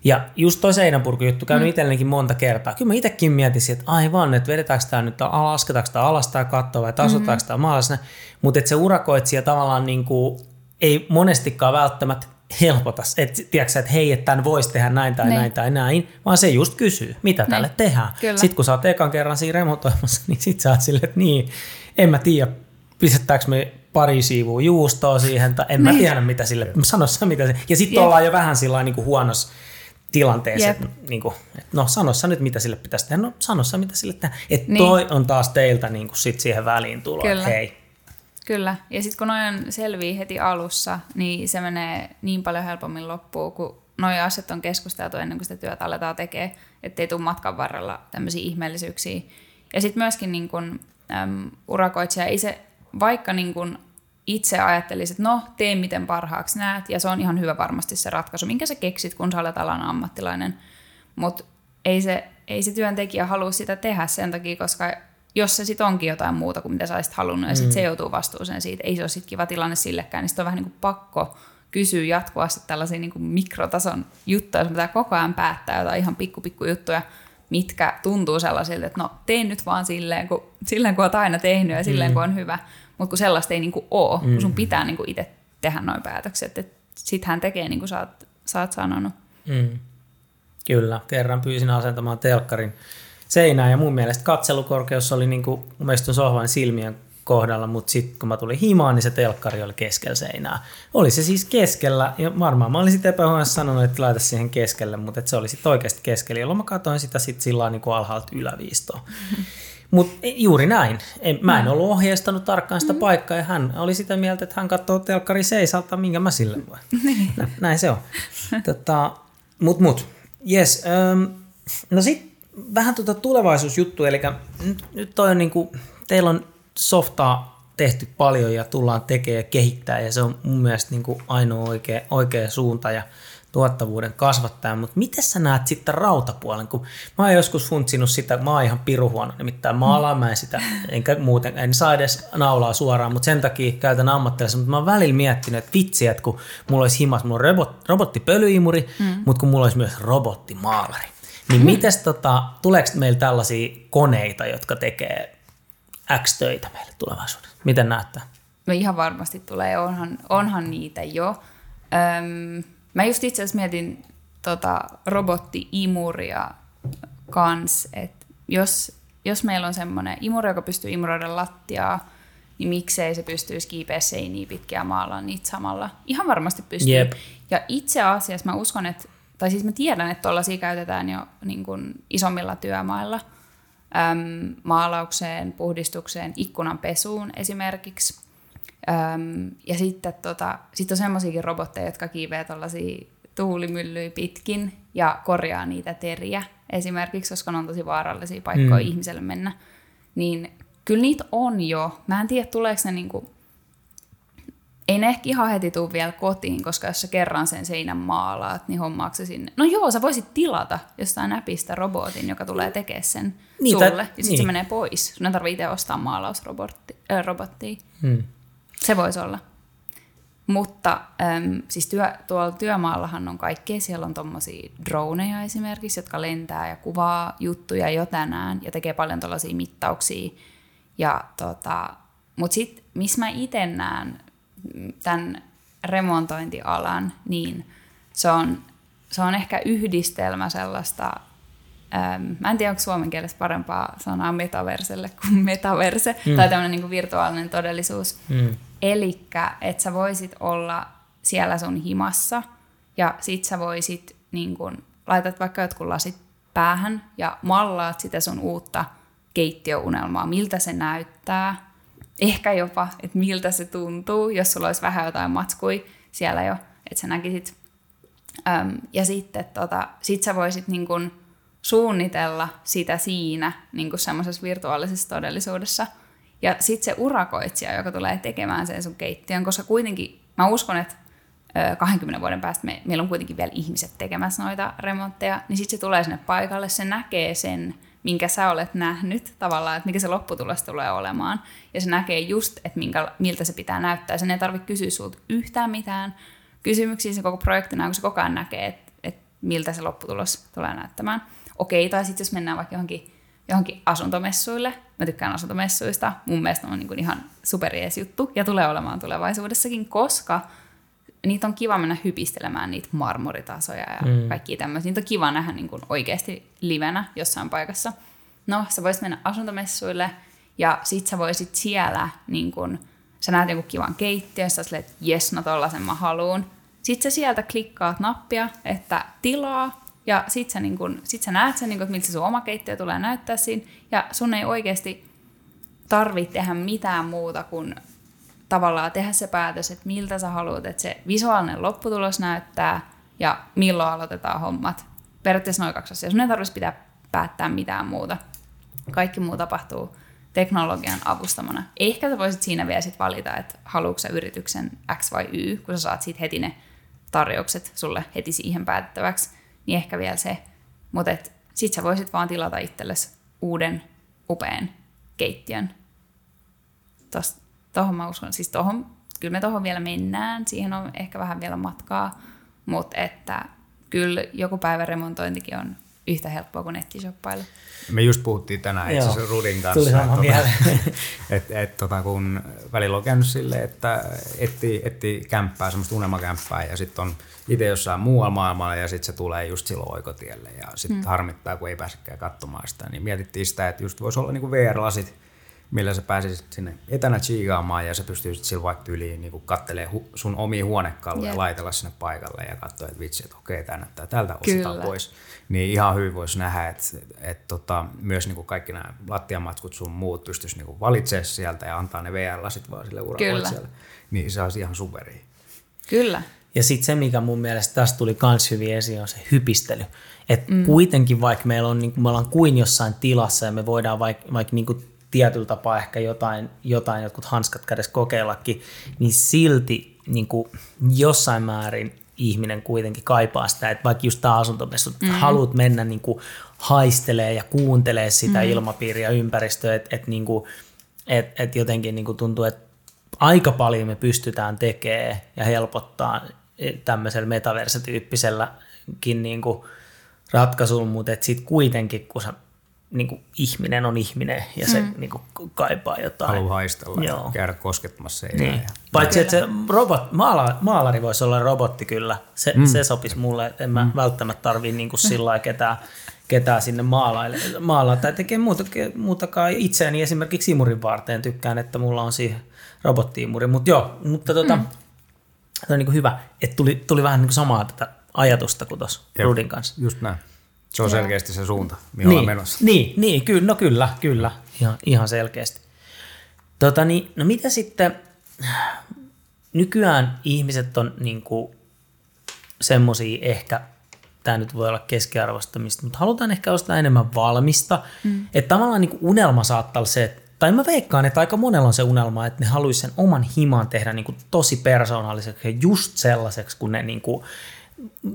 A: Ja just toi seinäpurkujuttu käynyt mm. itsellenikin monta kertaa. Kyllä mä itsekin mietin, että aivan, että vedetäänkö tämä nyt, lasketaanko tämä alas tai kattoa vai tasotaanko mm-hmm. tämä maalasena. Mutta että se urakoitsija tavallaan niin kuin, ei monestikaan välttämättä helpota, että tiedätkö, että hei, että tämän voisi tehdä näin tai. Niin. näin tai näin, vaan se just kysyy, mitä ne. tälle niin. tehdään. Kyllä. Sitten kun sä oot ekan kerran siinä remontoimassa, niin sit sä oot silleen, että niin, en mä tiedä, pistettääkö me pari siivua juustoa siihen, tai en niin. mä tiedä mitä sille, sano sä mitä se, ja sitten ollaan jo vähän sillä niin kuin huonossa tilanteessa, että, niin kuin, että no sanossa nyt mitä sille pitäisi tehdä, no sanossa mitä sille tehdä. Että niin. toi on taas teiltä niin kuin sit siihen väliin tulo, Kyllä. hei.
B: Kyllä, ja sitten kun noin selvii heti alussa, niin se menee niin paljon helpommin loppuun, kun noin asiat on keskusteltu ennen kuin sitä työtä aletaan tekemään, ettei tule matkan varrella tämmöisiä ihmeellisyyksiä. Ja sitten myöskin niin kun, äm, urakoitsija, ei se, vaikka niin kun itse ajattelisit, että no, tee miten parhaaksi näet, ja se on ihan hyvä varmasti se ratkaisu, minkä sä keksit, kun sä olet alan ammattilainen. Mutta ei se, ei se työntekijä halua sitä tehdä sen takia, koska jos se sitten onkin jotain muuta kuin mitä sä olisit halunnut, ja sitten mm. se joutuu vastuuseen siitä, ei se ole sitten kiva tilanne sillekään, niin sitten on vähän niin kuin pakko kysyä jatkuvasti tällaisia niin kuin mikrotason juttuja, jos pitää koko ajan päättää jotain ihan pikku pikku juttuja, mitkä tuntuu sellaisilta, että no teen nyt vaan silleen, kun, silleen kun olet aina tehnyt ja silleen mm. kun on hyvä. Mutta kun sellaista ei niinku ole, mm. kun sun mm. pitää niinku itse tehdä noin päätökset, että sit hän tekee niin kuin sä oot, sä oot sanonut.
A: Mm. Kyllä, kerran pyysin asentamaan telkkarin seinään ja mun mielestä katselukorkeus oli niin kuin, mun mielestä sohvan silmien kohdalla, mutta sitten kun mä tulin himaan, niin se telkkari oli keskellä seinää. Oli se siis keskellä, ja varmaan mä olisin epähuoneessa sanonut, että laita siihen keskelle, mutta se oli sitten oikeasti keskellä, jolloin mä katsoin sitä sitten sillä niin kuin alhaalta yläviistoa. Mutta juuri näin. En, mä en mm. ollut ohjeistanut tarkkaan sitä mm. paikkaa ja hän oli sitä mieltä, että hän katsoo telkkari seisalta, minkä mä sille voi. Niin. Näin se on. tota, mut mut. Yes. Um, no sit vähän tuota tulevaisuusjuttu, eli nyt, nyt toi on niinku, teillä on softaa tehty paljon ja tullaan tekemään ja kehittää ja se on mun mielestä niinku ainoa oikea, oikea suunta ja tuottavuuden kasvattaja, mutta miten sä näet sitten rautapuolen, kun mä oon joskus funtsinut sitä, mä oon ihan piruhuono, nimittäin maalaan mä en sitä, enkä muuten, en saa edes naulaa suoraan, mutta sen takia käytän ammattilaisen, mutta mä oon välillä miettinyt, että vitsi, että kun mulla olisi himas, mulla on robot, robottipölyimuri, mm. mutta kun mulla olisi myös robottimaalari, niin mm. mites tota, tuleeko meillä tällaisia koneita, jotka tekee X-töitä meille tulevaisuudessa? Miten näyttää?
B: No ihan varmasti tulee, onhan, onhan niitä jo. Öm, Mä just itse asiassa mietin tota, robotti-imuria kans, että jos, jos meillä on semmoinen imuri, joka pystyy imuroida lattiaa, niin miksei se pystyisi kiipeä seiniä pitkiä ja maalaa niitä samalla. Ihan varmasti pystyy. Yep. Ja itse asiassa mä uskon, että, tai siis mä tiedän, että tuollaisia käytetään jo niin kuin isommilla työmailla. Äm, maalaukseen, puhdistukseen, ikkunan pesuun esimerkiksi. Öm, ja sitten tota, sit on semmoisiakin robotteja, jotka kiiveä tuollaisia tuulimyllyjä pitkin ja korjaa niitä teriä esimerkiksi, koska ne on tosi vaarallisia paikkoja mm. ihmiselle mennä. Niin kyllä niitä on jo. Mä en tiedä, tuleeko ne niinku, ei ne ehkä ihan heti tule vielä kotiin, koska jos sä kerran sen seinän maalaat, niin hommaako se sinne? No joo, sä voisit tilata jostain näpistä robotin, joka tulee tekemään sen niin, sulle, tai, ja sitten niin. se menee pois. Sun ei tarvitse itse ostaa maalausrobottia. Hmm. Se voisi olla. Mutta äm, siis työ, tuolla työmaallahan on kaikkea. Siellä on tuommoisia droneja esimerkiksi, jotka lentää ja kuvaa juttuja jo tänään ja tekee paljon tuollaisia mittauksia. Ja tota, Mutta sitten, missä mä itse näen tämän remontointialan, niin se on, se on ehkä yhdistelmä sellaista äm, mä en tiedä, onko suomen kielessä parempaa sanaa metaverselle kuin metaverse, mm. tai tämmöinen niin virtuaalinen todellisuus. Mm. Eli että sä voisit olla siellä sun himassa, ja sit sä voisit, niin kun, laitat vaikka jotkut lasit päähän, ja mallaat sitä sun uutta keittiöunelmaa, miltä se näyttää, ehkä jopa, että miltä se tuntuu, jos sulla olisi vähän jotain matskui siellä jo, että sä näkisit. Öm, ja sitten tota, sit sä voisit niin kun, suunnitella sitä siinä niin semmoisessa virtuaalisessa todellisuudessa. Ja sitten se urakoitsija, joka tulee tekemään sen sun keittiön, koska kuitenkin mä uskon, että 20 vuoden päästä me, meillä on kuitenkin vielä ihmiset tekemässä noita remontteja, niin sitten se tulee sinne paikalle, se näkee sen, minkä sä olet nähnyt tavallaan, että mikä se lopputulos tulee olemaan. Ja se näkee just, että minkä, miltä se pitää näyttää. Sen ei tarvitse kysyä sulta yhtään mitään kysymyksiä se koko projektina, kun se koko ajan näkee, että, että miltä se lopputulos tulee näyttämään okei, tai sitten jos mennään vaikka johonkin, johonkin asuntomessuille, mä tykkään asuntomessuista, mun mielestä on niin kuin ihan superjees juttu, ja tulee olemaan tulevaisuudessakin, koska niitä on kiva mennä hypistelemään niitä marmoritasoja ja mm. kaikki tämmöisiä. Niitä on kiva nähdä niin kuin oikeasti livenä jossain paikassa. No, sä voisit mennä asuntomessuille, ja sit sä voisit siellä, niin kun, sä näet jonkun kivan keittiön, sä olet, että jes, no tollasen mä haluun. Sitten sä sieltä klikkaat nappia, että tilaa, ja sit sä, niin kun, sit sä näet sen, niin kun, että miltä se sun oma keittiö tulee näyttää siinä. Ja sun ei oikeasti tarvitse tehdä mitään muuta kuin tavallaan tehdä se päätös, että miltä sä haluat, että se visuaalinen lopputulos näyttää ja milloin aloitetaan hommat. Periaatteessa noin kaksi asiaa. Sun ei tarvitsisi pitää päättää mitään muuta. Kaikki muu tapahtuu teknologian avustamana. Ehkä sä voisit siinä vielä sit valita, että haluatko sä yrityksen X vai Y, kun sä saat siitä heti ne tarjoukset sulle heti siihen päätettäväksi niin ehkä vielä se. Mutta sit sä voisit vaan tilata itsellesi uuden upean keittiön. Tuohon mä uskon, siis tohon, kyllä me tuohon vielä mennään, siihen on ehkä vähän vielä matkaa, mutta että kyllä joku päivän remontointikin on yhtä helppoa kuin nettishoppailla.
C: Me just puhuttiin tänään itse asiassa Rudin kanssa, että, tota, et, et, tota, kun välillä on käynyt silleen, että etti, etti kämppää, semmoista unelmakämppää ja sitten on itse jossain muualla maailmalla ja sitten se tulee just silloin oikotielle ja sitten hmm. harmittaa, kun ei pääsekään katsomaan sitä. Niin mietittiin sitä, että just voisi olla niin VR-lasit, millä sä pääsisit sinne etänä chiigaamaan ja sä pystyisit sillä vaikka yli niin kattelee hu- sun omia huonekaluja ja laitella sinne paikalle ja katsoa, että vitsi, että okei, tämä näyttää tältä ostetaan pois. Niin ihan hyvin voisi nähdä, että, että tota, myös niin kuin kaikki nämä lattiamatskut sun muut pystyisi niin valitsemaan sieltä ja antaa ne VR-lasit vaan sille urakoitsijalle. Niin se olisi ihan superi.
B: Kyllä.
A: Ja sitten se, mikä mun mielestä tästä tuli myös hyvin esiin, on se hypistely. Että mm. kuitenkin vaikka meillä on, niin me ollaan kuin jossain tilassa ja me voidaan vaikka, vaikka niin tietyllä tapaa ehkä jotain, jotain jotkut hanskat kädessä kokeillakin, niin silti niin kuin jossain määrin ihminen kuitenkin kaipaa sitä, että vaikka just tämä asuntomessu, mm. haluat mennä niin kuin haistelee ja kuuntelee sitä mm. ilmapiiriä, ympäristöä, että et, niin et, et jotenkin niin kuin tuntuu, että aika paljon me pystytään tekemään ja helpottaa tämmöisellä metaversetyyppiselläkin niin kuin ratkaisulla, mutta sitten kuitenkin, kun sä niin kuin ihminen on ihminen ja se mm. niin kuin kaipaa jotain.
C: Haluaa haistella Joo. ja käydä koskettamassa
A: niin. Ja... Paitsi, että se robot, maala, maalari voisi olla robotti kyllä. Se, mm. se sopisi mulle. En mä mm. välttämättä tarvii niin kuin sillä ketään, ketään sinne maalaille, maalaa tai tekee muuta, muutakaan itseäni esimerkiksi imurin varteen. Tykkään, että mulla on siihen robottiimuri. Mutta joo, mutta tota, mm. on niin kuin hyvä, että tuli, tuli vähän niin kuin samaa tätä ajatusta kuin tuossa Rudin kanssa.
C: Just näin. Se on selkeästi se suunta, mihin niin, ollaan menossa.
A: Niin, niin kyllä, no kyllä, kyllä, ihan, ihan selkeästi. Tota, niin, no mitä sitten, nykyään ihmiset on niin semmoisia ehkä, tämä nyt voi olla keskiarvostamista, mutta halutaan ehkä ostaa enemmän valmista. Mm. Että tavallaan niin unelma saattaa olla se, että tai mä veikkaan, että aika monella on se unelma, että ne haluaisi sen oman himan tehdä niin kuin tosi persoonalliseksi ja just sellaiseksi, kun ne niin kuin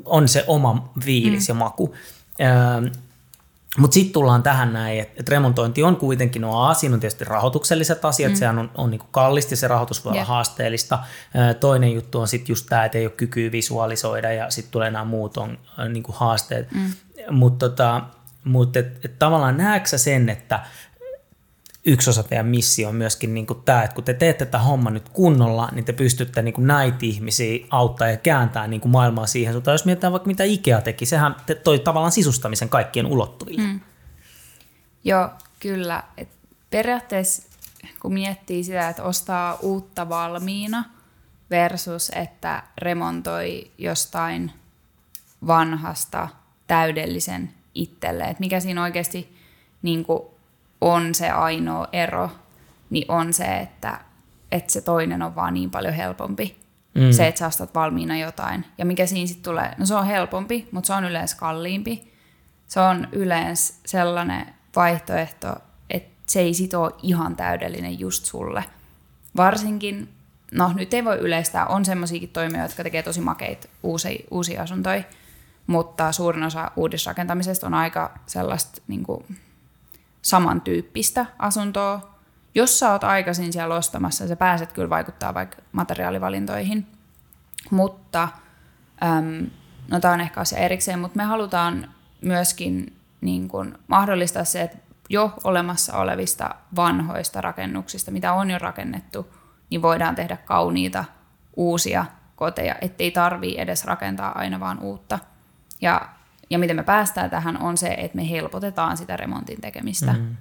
A: on se oma viilis mm. ja maku. Mutta sitten tullaan tähän näin, että et remontointi on kuitenkin, no A, siinä on tietysti rahoitukselliset asiat, mm. sehän on, on niinku kallista ja se rahoitus voi yeah. olla haasteellista. Toinen juttu on sitten just tämä, että ei ole kykyä visualisoida ja sitten tulee nämä muut on, niinku haasteet. Mm. Mutta tota, mut et, et tavallaan näetkö sen, että yksi osa teidän missio on myöskin niin kuin tämä, että kun te teette tätä homma nyt kunnolla, niin te pystytte niin kuin näitä ihmisiä auttaa ja kääntää niin kuin maailmaa siihen suuntaan. Jos mietitään vaikka mitä Ikea teki, sehän toi tavallaan sisustamisen kaikkien ulottuville. Mm.
B: Joo, kyllä. Et periaatteessa kun miettii sitä, että ostaa uutta valmiina versus että remontoi jostain vanhasta täydellisen itselleen. Että mikä siinä oikeasti niin kuin on se ainoa ero, niin on se, että, että se toinen on vaan niin paljon helpompi. Mm. Se, että sä ostat valmiina jotain. Ja mikä siinä sitten tulee? No se on helpompi, mutta se on yleensä kalliimpi. Se on yleensä sellainen vaihtoehto, että se ei sit ole ihan täydellinen just sulle. Varsinkin, no nyt ei voi yleistää, on semmoisiakin toimijoita, jotka tekee tosi makeita uusia, uusia asuntoja, mutta suurin osa uudisrakentamisesta on aika sellaista niin kuin, samantyyppistä asuntoa. Jos sä oot aikaisin siellä ostamassa, sä pääset kyllä vaikuttaa vaikka materiaalivalintoihin. Mutta, äm, no tämä on ehkä asia erikseen, mutta me halutaan myöskin niin kun, mahdollistaa se, että jo olemassa olevista vanhoista rakennuksista, mitä on jo rakennettu, niin voidaan tehdä kauniita uusia koteja, ettei tarvii edes rakentaa aina vaan uutta. Ja ja miten me päästään tähän on se, että me helpotetaan sitä remontin tekemistä. Mm.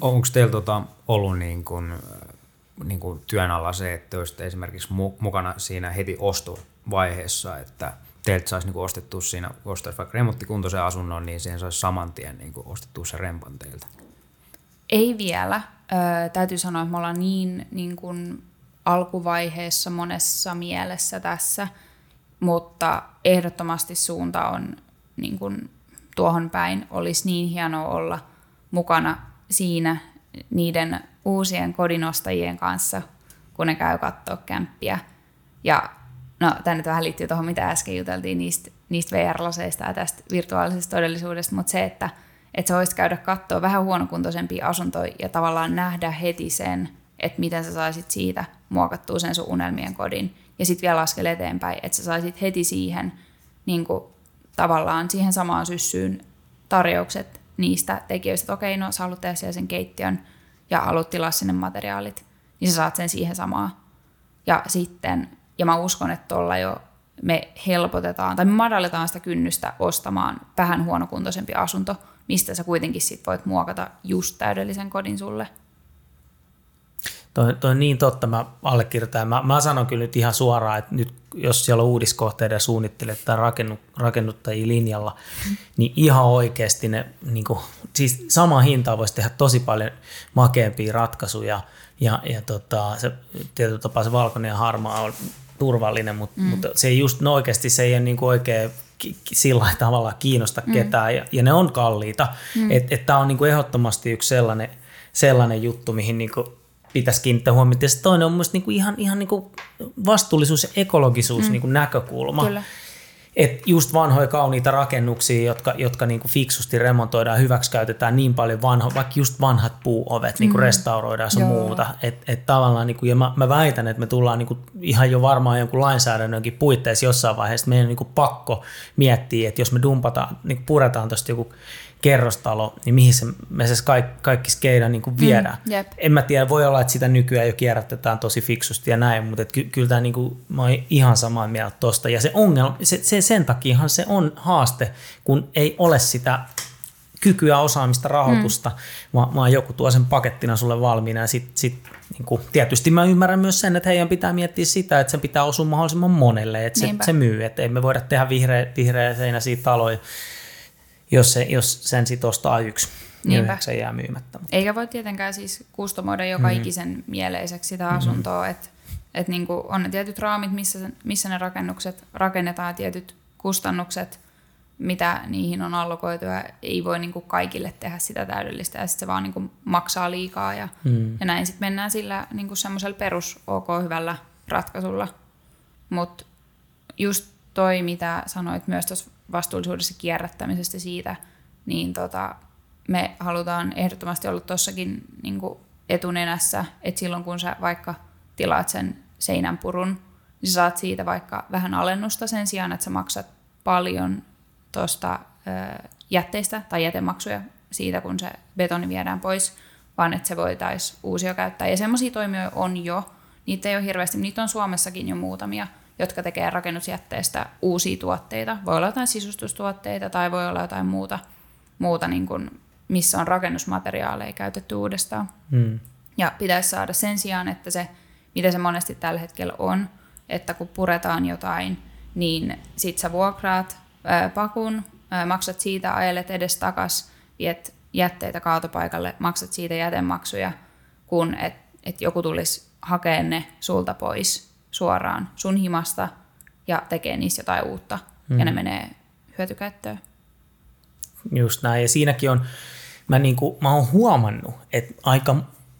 C: Onko teillä tota ollut niin kun, niin kun työn alla se, että olisitte esimerkiksi mukana siinä heti ostovaiheessa, että teiltä saisi niin ostettua siinä, ostaisi vaikka remonttikuntoisen asunnon, niin siihen saisi saman tien niin ostettua se rempan teiltä?
B: Ei vielä. Ö, täytyy sanoa, että me ollaan niin, niin kuin alkuvaiheessa monessa mielessä tässä – mutta ehdottomasti suunta on niin kuin tuohon päin. Olisi niin hienoa olla mukana siinä niiden uusien kodinostajien kanssa, kun ne käy katsoa kämppiä. Ja no, tämä nyt vähän liittyy tuohon, mitä äsken juteltiin niistä, niistä VR-laseista ja tästä virtuaalisesta todellisuudesta, mutta se, että, että sä voisit käydä katsoa vähän huonokuntoisempia asuntoja ja tavallaan nähdä heti sen, että miten sä saisit siitä muokattua sen sun unelmien kodin ja sitten vielä askel eteenpäin, että sä saisit heti siihen niin kuin, tavallaan siihen samaan syssyyn tarjoukset niistä tekijöistä, että okei, no sä haluat tehdä sen keittiön ja haluat tilaa sinne materiaalit, niin sä saat sen siihen samaan. Ja sitten, ja mä uskon, että tuolla jo me helpotetaan tai me madalletaan sitä kynnystä ostamaan vähän huonokuntoisempi asunto, mistä sä kuitenkin sit voit muokata just täydellisen kodin sulle.
A: Toi, toi on niin totta, mä allekirjoitan. Mä, mä sanon kyllä nyt ihan suoraan, että nyt jos siellä on uudiskohteiden suunnittelijat tai rakennu, rakennuttajia linjalla, niin ihan oikeasti ne, niin kuin, siis sama hintaa voisi tehdä tosi paljon makeampia ratkaisuja ja, ja tota, se, tietyllä tapaa se valkoinen ja harmaa on turvallinen, mutta, mm. mutta se ei just, no oikeasti se ei ole niin kuin oikein sillä tavalla kiinnosta mm. ketään ja, ja ne on kalliita. Mm. Että et tämä on niin kuin ehdottomasti yksi sellainen, sellainen juttu, mihin niin kuin pitäisi kiinnittää huomiota. Ja se toinen on mielestäni niin ihan, ihan niin kuin vastuullisuus ja ekologisuus mm. niin kuin näkökulma. Kyllä. Et just vanhoja kauniita rakennuksia, jotka, jotka niinku fiksusti remontoidaan, hyväksikäytetään niin paljon vanho, vaikka just vanhat puuovet niinku mm. restauroidaan sun muuta. Et, et tavallaan, niinku, ja mä, mä, väitän, että me tullaan niinku ihan jo varmaan jonkun lainsäädännönkin puitteissa jossain vaiheessa. Meidän on niinku pakko miettiä, että jos me dumpataan, niinku puretaan tuosta joku kerrostalo, niin mihin se, me se kaikki, kaikki skeida niin kuin viedään. Mm, yep. en mä tiedä, voi olla, että sitä nykyään jo kierrätetään tosi fiksusti ja näin, mutta ky, kyllä tämä niin kuin, mä oon ihan samaa mieltä tosta. Ja se ongelma, se, se, sen takiahan se on haaste, kun ei ole sitä kykyä, osaamista, rahoitusta, mm. vaan, vaan joku tuo sen pakettina sulle valmiina ja sit, sit niin kuin, tietysti mä ymmärrän myös sen, että heidän pitää miettiä sitä, että se pitää osua mahdollisimman monelle, että se, se myy, että ei me voida tehdä vihreä, vihreä siitä taloja jos, se, jos sen sit ostaa yksi, niin se jää myymättä.
B: Eikä voi tietenkään siis kustomoida joka mm. ikisen mieleiseksi sitä mm-hmm. asuntoa, mm. että et niinku on ne tietyt raamit, missä, missä ne rakennukset rakennetaan, tietyt kustannukset, mitä niihin on allokoitu ja ei voi niinku kaikille tehdä sitä täydellistä ja sitten se vaan niinku maksaa liikaa ja, mm. ja näin sitten mennään sillä niinku semmoisella perus ok hyvällä ratkaisulla. Mutta just toi, mitä sanoit myös tuossa vastuullisuudessa kierrättämisestä siitä, niin tota, me halutaan ehdottomasti olla tuossakin niin etunenässä, että silloin kun sä vaikka tilaat sen seinän purun, niin sä saat siitä vaikka vähän alennusta sen sijaan, että sä maksat paljon tuosta jätteistä tai jätemaksuja siitä, kun se betoni viedään pois, vaan että se voitaisiin uusia käyttää. Ja semmoisia toimijoita on jo, niitä ei ole hirveästi, niitä on Suomessakin jo muutamia – jotka tekee rakennusjätteestä uusia tuotteita. Voi olla jotain sisustustuotteita tai voi olla jotain muuta, muuta niin kuin, missä on rakennusmateriaaleja käytetty uudestaan. Mm. Ja pitäisi saada sen sijaan, että se, mitä se monesti tällä hetkellä on, että kun puretaan jotain, niin sit sä vuokraat ää, pakun, ää, maksat siitä, ajelet edes takas, viet jätteitä kaatopaikalle, maksat siitä jätemaksuja, kun et, et joku tulisi hakemaan ne sulta pois suoraan sun himasta ja tekee niissä jotain uutta mm. ja ne mm. menee hyötykäyttöön.
A: Just näin ja siinäkin on, mä, niinku, mä oon huomannut, että aika,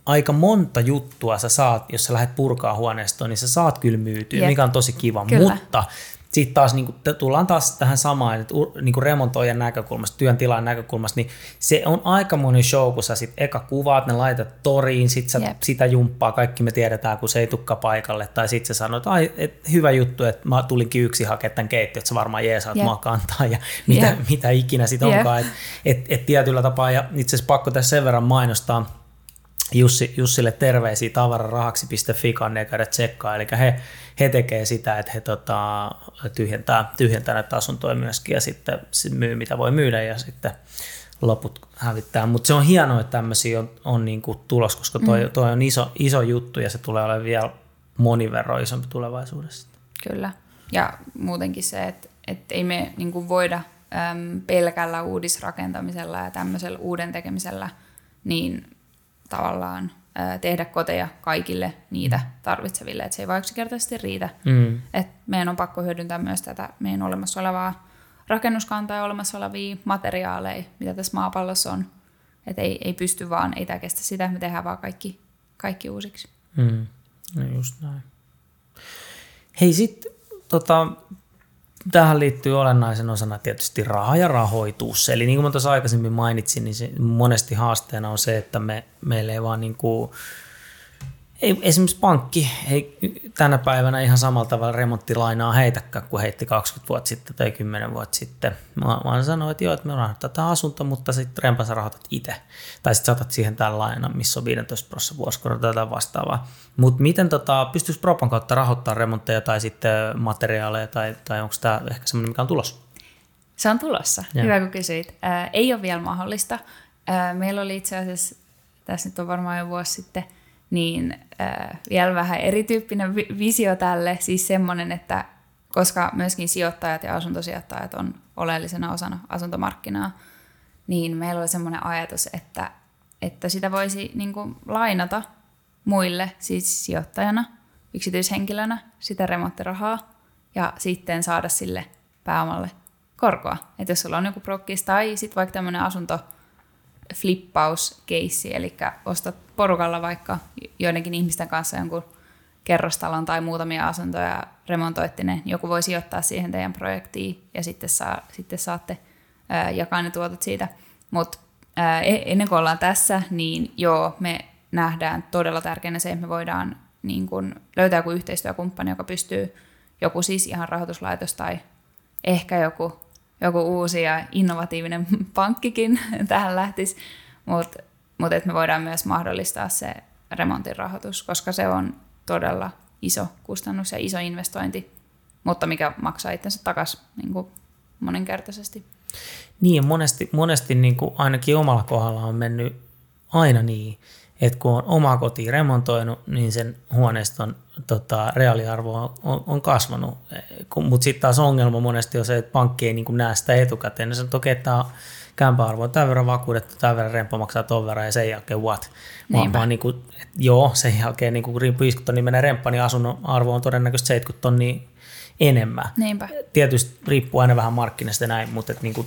A: aika monta juttua sä saat, jos sä lähdet purkaa huoneistoon, niin sä saat kyllä myytyä, yep. mikä on tosi kiva, kyllä. mutta sitten taas niin kuin, tullaan taas tähän samaan, että niin kuin remontoijan näkökulmasta, työn tilan näkökulmasta, niin se on aika moni show, kun sä sit eka kuvaat, ne laitat toriin, sit sä yep. sitä jumppaa, kaikki me tiedetään, kun se ei tukka paikalle, tai sitten sä sanot, ai, et, hyvä juttu, että mä tulinkin yksi hakemaan tämän keittiön, että sä varmaan jeesaat yep. mua kantaa, ja mitä, yep. mitä ikinä sitten yep. onkaan, että et, et tietyllä tapaa, ja itse asiassa pakko tässä sen verran mainostaa, Jussi, Jussille terveisiä tavararahaksi.fi kanneen käydä tsekkaa. Eli he, he tekee sitä, että he tota, tyhjentää, tyhjentää näitä asuntoja myöskin ja sitten myy mitä voi myydä ja sitten loput hävittää. Mutta se on hienoa, että tämmöisiä on, on niinku tulos, koska toi, mm. toi on iso, iso juttu ja se tulee olemaan vielä monin verran isompi tulevaisuudessa.
B: Kyllä. Ja muutenkin se, että, että ei me niinku voida äm, pelkällä uudisrakentamisella ja tämmöisellä uuden tekemisellä niin tavallaan tehdä koteja kaikille niitä tarvitseville, että se ei vaan yksinkertaisesti riitä. Mm. Et meidän on pakko hyödyntää myös tätä meidän olemassa olevaa rakennuskantaa ja olemassa olevia materiaaleja, mitä tässä maapallossa on. Että ei, ei pysty vaan, ei tämä kestä sitä, me tehdään vaan kaikki, kaikki uusiksi.
A: Mm. No just näin. Hei sitten tota, tähän liittyy olennaisen osana tietysti raha ja rahoitus. Eli niin kuin mä tuossa aikaisemmin mainitsin, niin se monesti haasteena on se, että me, meillä ei vaan niin kuin, ei, esimerkiksi pankki ei tänä päivänä ihan samalla tavalla remonttilainaa heitäkään kuin heitti 20 vuotta sitten tai 10 vuotta sitten. Mä vaan sanoin, että joo, että me rahoitetaan asunto, mutta sitten rempa sä rahoitat itse. Tai sitten saatat siihen tämän lainan, missä on 15 prosenttia vuosikorota tai vastaavaa. Mutta miten tota, pystyisi Propan kautta rahoittamaan remontteja tai sitten materiaaleja tai, tai onko tämä ehkä semmoinen, mikä on tulossa?
B: Se on tulossa. Ja. Hyvä kun kysyit. Äh, ei ole vielä mahdollista. Äh, meillä oli itse asiassa, tässä nyt on varmaan jo vuosi sitten – niin äh, vielä vähän erityyppinen visio tälle, siis semmoinen, että koska myöskin sijoittajat ja asuntosijoittajat on oleellisena osana asuntomarkkinaa, niin meillä oli semmoinen ajatus, että, että sitä voisi niin kuin, lainata muille, siis sijoittajana, yksityishenkilönä, sitä remonttirahaa, ja sitten saada sille pääomalle korkoa. Että jos sulla on joku prokkis tai sitten vaikka tämmöinen asunto, flippauskeissi, eli ostat porukalla vaikka joidenkin ihmisten kanssa jonkun kerrostalon tai muutamia asuntoja remontoitte ne, joku voi sijoittaa siihen teidän projektiin ja sitten, saa, sitten saatte ää, jakaa ne tuotot siitä. Mutta e-, ennen kuin ollaan tässä, niin joo, me nähdään todella tärkeänä se, että me voidaan niin kun, löytää joku yhteistyökumppani, joka pystyy joku siis ihan rahoituslaitos tai ehkä joku joku uusi ja innovatiivinen pankkikin tähän lähtisi, mutta mut että me voidaan myös mahdollistaa se remontin rahoitus, koska se on todella iso kustannus ja iso investointi, mutta mikä maksaa itsensä takaisin niin moninkertaisesti.
A: Niin ja monesti, monesti niin kuin ainakin omalla kohdalla on mennyt aina niin, että kun on oma koti remontoinut, niin sen huoneiston tota, reaaliarvo on, on kasvanut. Mutta sitten taas ongelma monesti on se, että pankki ei niin näe sitä etukäteen. Ne sanoo, että okei, tämä kämpäarvo on tämän verran vakuudettu, tämän verran remppa maksaa ton verran ja sen jälkeen what. Vaan, vaan niin kuin, että joo, sen jälkeen niin kuin 50 tonnia menee remppa, niin asunnon arvo on todennäköisesti 70 tonnia enemmän.
B: Niinpä.
A: Tietysti riippuu aina vähän markkinasta näin, mutta että niin kuin,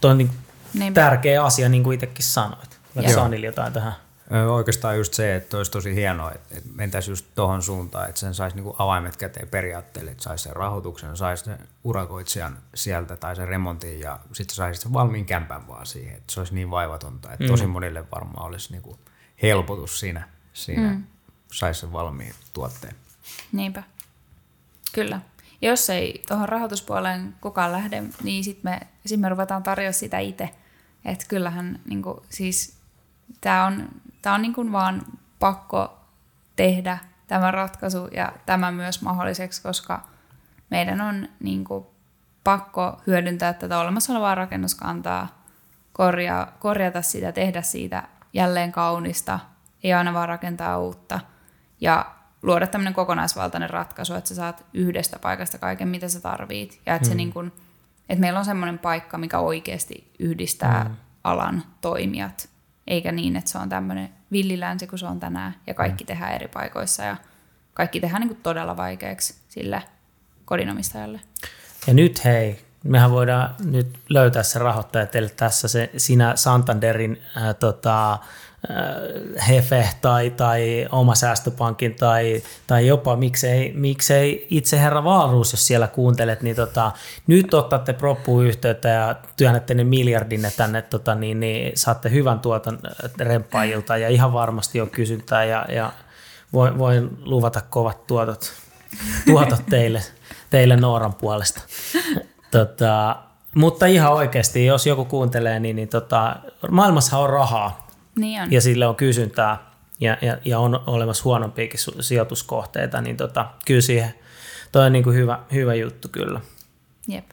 A: toi on niin tärkeä asia, niin kuin itsekin sanoit. Sanili jotain tähän?
C: Oikeastaan just se, että olisi tosi hienoa, että mentäisiin just tuohon suuntaan, että sen saisi niinku avaimet käteen periaatteelle, että saisi sen rahoituksen, saisi sen urakoitsijan sieltä tai sen remontin ja sitten saisi sen valmiin kämpän vaan siihen, että se olisi niin vaivatonta, että mm. tosi monille varmaan olisi niinku helpotus siinä, siinä mm. saisi sen valmiin tuotteen.
B: Niinpä, kyllä. Jos ei tuohon rahoituspuoleen kukaan lähde, niin sitten me, sit me ruvetaan tarjoamaan sitä itse. Että kyllähän niin kuin, siis tämä on tämä on niin kuin vaan pakko tehdä tämä ratkaisu ja tämä myös mahdolliseksi, koska meidän on niin kuin pakko hyödyntää tätä olemassa olevaa rakennuskantaa, korjaa, korjata sitä, tehdä siitä jälleen kaunista, ei aina vaan rakentaa uutta ja luoda tämmöinen kokonaisvaltainen ratkaisu, että sä saat yhdestä paikasta kaiken, mitä sä tarvit ja että, hmm. se niin kuin, että meillä on semmoinen paikka, mikä oikeasti yhdistää hmm. alan toimijat eikä niin, että se on tämmöinen villilänsi kuin se on tänään ja kaikki mm. tehdään eri paikoissa ja kaikki tehdään niin kuin todella vaikeaksi sille kodinomistajalle.
A: Ja nyt hei, mehän voidaan nyt löytää se rahoittaja teille tässä, se, sinä Santanderin ää, tota, Äh, Hefe tai, tai oma säästöpankin tai, tai jopa miksei, miksei itse herra Vaaruus, jos siellä kuuntelet, niin tota, nyt otatte proppuun yhteyttä ja työnnätte ne miljardinne tänne, tota, niin, niin saatte hyvän tuoton äh, remppaajilta ja ihan varmasti on kysyntää ja, ja voin, voin luvata kovat tuotot, tuotot teille, teille Nooran puolesta. Tota, mutta ihan oikeasti, jos joku kuuntelee, niin, niin tota, maailmassa on rahaa
B: niin on.
A: ja sille on kysyntää ja, ja, ja on olemassa huonompiakin sijoituskohteita, niin tota, kyllä siihen toi on niin kuin hyvä, hyvä juttu kyllä.
B: Jep.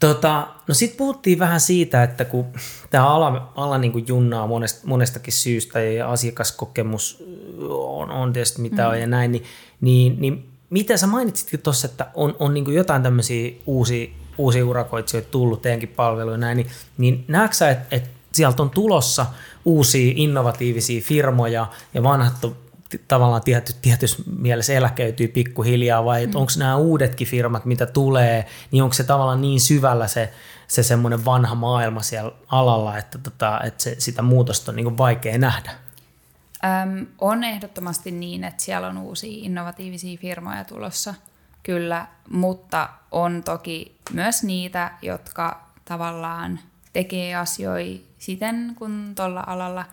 A: Tota, no sitten puhuttiin vähän siitä, että kun tämä ala, ala niin kuin junnaa monest, monestakin syystä ja asiakaskokemus on, on tietysti mitä mm. on ja näin, niin, niin, niin mitä sä mainitsitkin tuossa, että on, on niin kuin jotain tämmöisiä uusia, uusia urakoitsijoita tullut teidänkin palveluja näin, niin, niin näetkö sä, että, että sieltä on tulossa uusia innovatiivisia firmoja ja vanhat tavallaan tietty, tietyssä mielessä eläkeytyy pikkuhiljaa vai mm. onko nämä uudetkin firmat, mitä tulee, niin onko se tavallaan niin syvällä se, se semmoinen vanha maailma siellä alalla, että, tota, että se, sitä muutosta on niin vaikea nähdä?
B: Öm, on ehdottomasti niin, että siellä on uusia innovatiivisia firmoja tulossa, kyllä, mutta on toki myös niitä, jotka tavallaan tekee asioita siten, kun tuolla alalla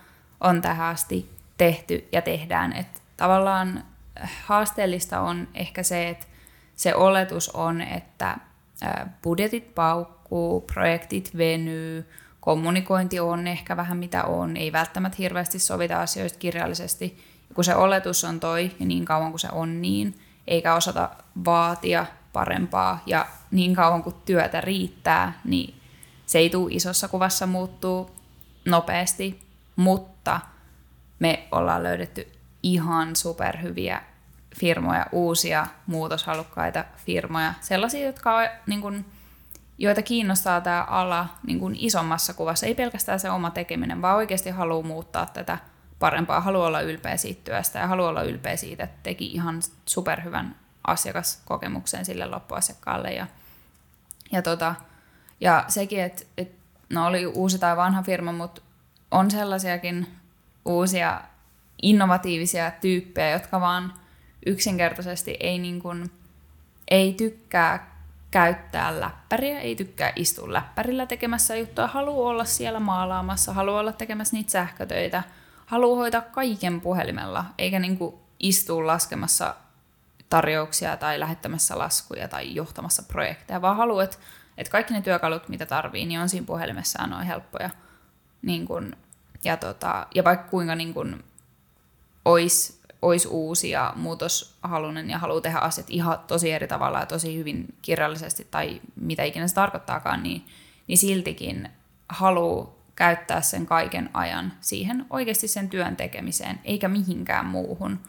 B: on tähän asti tehty ja tehdään. Et tavallaan haasteellista on ehkä se, että se oletus on, että budjetit paukkuu, projektit venyy, kommunikointi on ehkä vähän mitä on, ei välttämättä hirveästi sovita asioista kirjallisesti. Ja kun se oletus on toi, ja niin kauan kuin se on niin, eikä osata vaatia parempaa, ja niin kauan kuin työtä riittää, niin se ei tule isossa kuvassa muuttuu nopeasti, mutta me ollaan löydetty ihan superhyviä firmoja, uusia muutoshalukkaita firmoja, sellaisia, jotka on, niin kuin, joita kiinnostaa tämä ala niin kuin isommassa kuvassa, ei pelkästään se oma tekeminen, vaan oikeasti haluaa muuttaa tätä parempaa, haluaa olla ylpeä siitä työstä ja haluaa olla ylpeä siitä, että teki ihan superhyvän asiakaskokemuksen sille loppuasiakkaalle. Ja, ja, tota, ja sekin, että, että no oli uusi tai vanha firma, mutta on sellaisiakin uusia innovatiivisia tyyppejä, jotka vaan yksinkertaisesti ei, niin kuin, ei tykkää käyttää läppäriä, ei tykkää istua läppärillä tekemässä juttuja, haluaa olla siellä maalaamassa, haluaa olla tekemässä niitä sähkötöitä, haluaa hoitaa kaiken puhelimella, eikä niin istua laskemassa tarjouksia tai lähettämässä laskuja tai johtamassa projekteja, vaan haluaa, että, että kaikki ne työkalut, mitä tarvii, niin on siinä puhelimessa on helppoja. Niin kuin, ja, tota, ja vaikka kuinka niin kuin, olisi ois uusi ja muutoshalunen ja haluaa tehdä asiat ihan tosi eri tavalla ja tosi hyvin kirjallisesti tai mitä ikinä se tarkoittaakaan, niin, niin siltikin haluaa käyttää sen kaiken ajan siihen oikeasti sen työn tekemiseen, eikä mihinkään muuhun.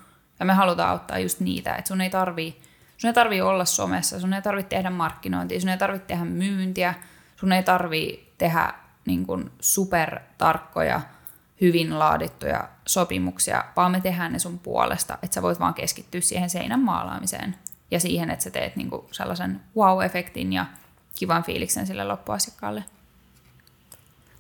B: Ja me halutaan auttaa just niitä, että sun ei tarvii, sun ei tarvii olla somessa, sun ei tarvitse tehdä markkinointia, sun ei tarvitse tehdä myyntiä, sun ei tarvii tehdä niin kuin supertarkkoja – hyvin laadittuja sopimuksia, vaan me tehdään ne sun puolesta, että sä voit vaan keskittyä siihen seinän maalaamiseen ja siihen, että sä teet niinku sellaisen wow-efektin ja kivan fiiliksen sille loppuasiakkaalle.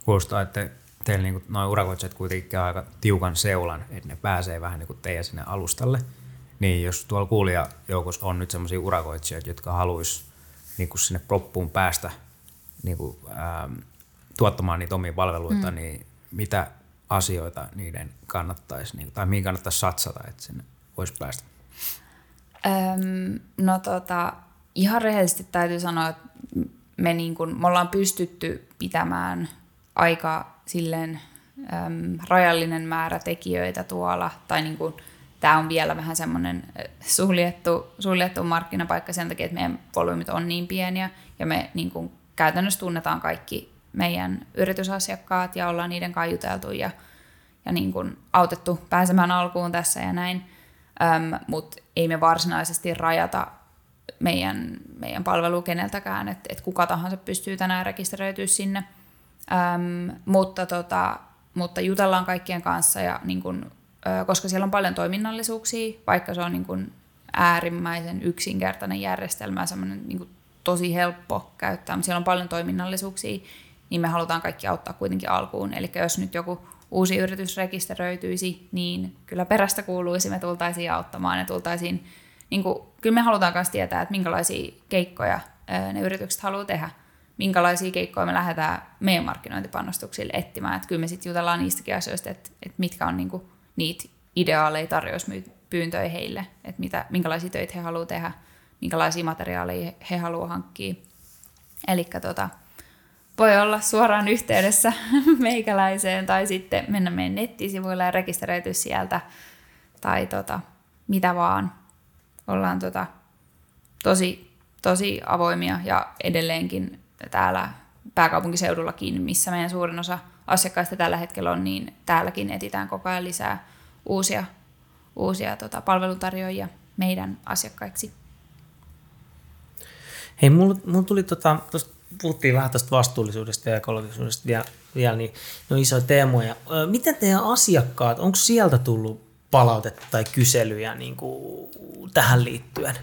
C: Kuulostaa, että teillä niinku noin urakoitsijat kuitenkin aika tiukan seulan, että ne pääsee vähän niin kuin teidän sinne alustalle. Niin jos tuolla kuulijajoukossa on nyt sellaisia urakoitsijoita, jotka haluaisi niin kuin sinne proppuun päästä niin kuin, ähm, tuottamaan niitä omia palveluita, mm. niin mitä asioita niiden kannattaisi, niin, tai mihin kannattaisi satsata, että sinne voisi päästä?
B: Öm, no tota, ihan rehellisesti täytyy sanoa, että me, niin kun, me ollaan pystytty pitämään aika silleen äm, rajallinen määrä tekijöitä tuolla, tai niin kun, tämä on vielä vähän semmoinen suljettu, suljettu markkinapaikka sen takia, että meidän volyymit on niin pieniä, ja me niin kun, käytännössä tunnetaan kaikki meidän yritysasiakkaat ja ollaan niiden kanssa juteltu ja, ja niin kuin autettu pääsemään alkuun tässä ja näin. Öm, Mutta ei me varsinaisesti rajata meidän, meidän palvelu keneltäkään, että et kuka tahansa pystyy tänään rekisteröityä sinne. Öm, mutta, tota, mutta jutellaan kaikkien kanssa, ja niin kun, ö, koska siellä on paljon toiminnallisuuksia, vaikka se on niin kun äärimmäisen yksinkertainen järjestelmä, semmoinen niin tosi helppo käyttää, mutta siellä on paljon toiminnallisuuksia, niin me halutaan kaikki auttaa kuitenkin alkuun. Eli jos nyt joku uusi yritys rekisteröityisi, niin kyllä perästä kuuluisi, me tultaisiin auttamaan ja tultaisiin, niin kuin, kyllä me halutaan myös tietää, että minkälaisia keikkoja ne yritykset haluaa tehdä, minkälaisia keikkoja me lähdetään meidän markkinointipanostuksille etsimään, että kyllä me sitten jutellaan niistäkin asioista, että, että mitkä on niin kuin, niitä ideaaleja tarjouspyyntöjä heille, että mitä, minkälaisia töitä he haluaa tehdä, minkälaisia materiaaleja he haluaa hankkia. Eli tota, voi olla suoraan yhteydessä meikäläiseen tai sitten mennä meidän nettisivuille ja rekisteröityä sieltä tai tota, mitä vaan. Ollaan tota, tosi, tosi avoimia ja edelleenkin täällä pääkaupunkiseudullakin, missä meidän suurin osa asiakkaista tällä hetkellä on, niin täälläkin etitään koko ajan lisää uusia, uusia tota, palveluntarjoajia meidän asiakkaiksi.
A: Hei, mulla, mulla tuli tota, puhuttiin vähän tästä vastuullisuudesta ja ekologisuudesta vielä, vielä niin ne on isoja teemoja. Miten teidän asiakkaat, onko sieltä tullut palautetta tai kyselyjä niin kuin tähän liittyen?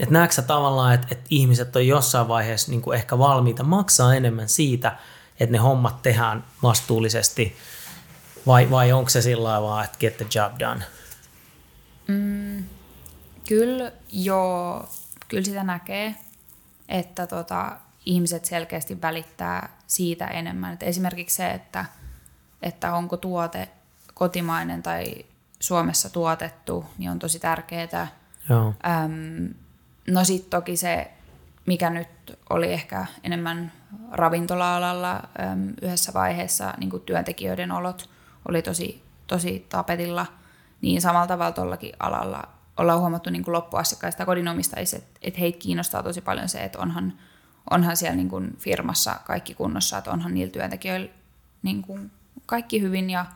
A: Et näetkö tavallaan, että, että ihmiset on jossain vaiheessa niin kuin ehkä valmiita maksaa enemmän siitä, että ne hommat tehdään vastuullisesti, vai, vai onko se sillä vaan, että get the job done?
B: Mm, kyllä joo, kyllä sitä näkee, että tota, ihmiset selkeästi välittää siitä enemmän. Et esimerkiksi se, että, että onko tuote kotimainen tai Suomessa tuotettu, niin on tosi tärkeää.
A: Joo.
B: Öm, no sitten toki se, mikä nyt oli ehkä enemmän ravintola-alalla öm, yhdessä vaiheessa, niin kuin työntekijöiden olot oli tosi, tosi tapetilla, niin samalla tavalla tuollakin alalla ollaan huomattu niin kuin loppuasiakkaista kodinomistajissa, että, heitä kiinnostaa tosi paljon se, että onhan, onhan siellä niin kuin firmassa kaikki kunnossa, että onhan niillä työntekijöillä niin kuin kaikki hyvin ja,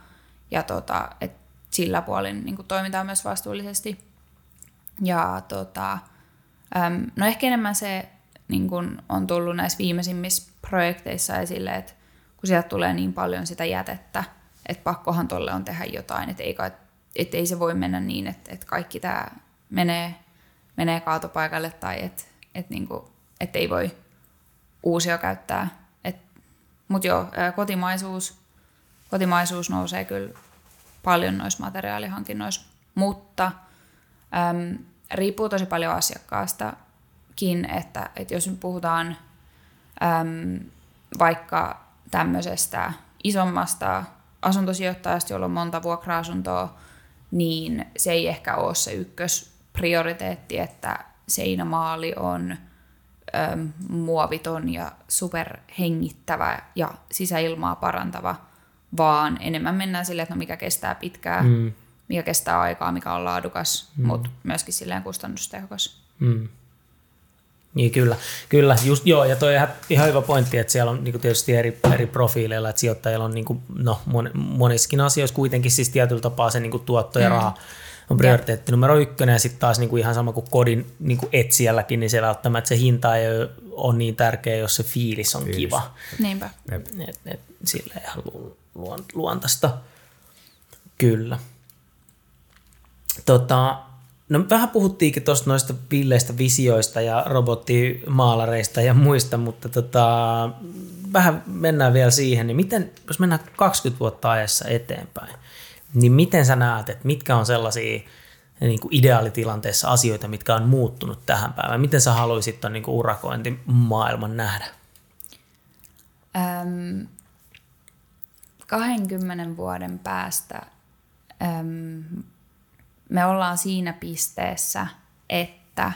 B: ja tota, että sillä puolin niin kuin toimitaan myös vastuullisesti. Ja tota, no ehkä enemmän se niin kuin on tullut näissä viimeisimmissä projekteissa esille, että kun sieltä tulee niin paljon sitä jätettä, että pakkohan tolle on tehdä jotain, että ei, kai, että ei se voi mennä niin, että, että kaikki tämä menee, menee kaatopaikalle tai että, että, niin kuin, että ei voi uusia käyttää. Mutta joo, kotimaisuus, kotimaisuus nousee kyllä paljon noissa materiaalihankinnoissa, mutta äm, riippuu tosi paljon asiakkaastakin, että, että jos nyt puhutaan äm, vaikka tämmöisestä isommasta asuntosijoittajasta, jolla on monta vuokra-asuntoa, niin se ei ehkä ole se ykkösprioriteetti, että seinämaali on ö, muoviton ja superhengittävä ja sisäilmaa parantava, vaan enemmän mennään silleen, että no mikä kestää pitkään, mm. mikä kestää aikaa, mikä on laadukas, mm. mutta myöskin silleen kustannustehokas.
A: Mm. Niin kyllä, kyllä just, joo, ja toi ihan, ihan hyvä pointti, että siellä on niin tietysti eri, eri profiileilla, että sijoittajilla on niin kuin, no, mon, monissakin asioissa kuitenkin siis tietyllä tapaa se niin kuin tuotto ja mm. raha on prioriteetti numero ykkönen, ja sitten taas niin kuin ihan sama kuin kodin niin kuin etsijälläkin, niin se välttämättä se hinta ei ole niin tärkeä, jos se fiilis on fiilis. kiva.
B: Niinpä.
A: Et, et, sille ihan luontaista. Kyllä. Tota, No vähän puhuttiinkin tuosta noista villeistä visioista ja robottimaalareista ja muista, mutta tota, vähän mennään vielä siihen, niin miten, jos mennään 20 vuotta ajassa eteenpäin, niin miten sä näet, että mitkä on sellaisia niin kuin ideaalitilanteessa asioita, mitkä on muuttunut tähän päivään? Miten sä haluaisit tuon niin urakointimaailman nähdä?
B: Öm, 20 vuoden päästä öm, me ollaan siinä pisteessä, että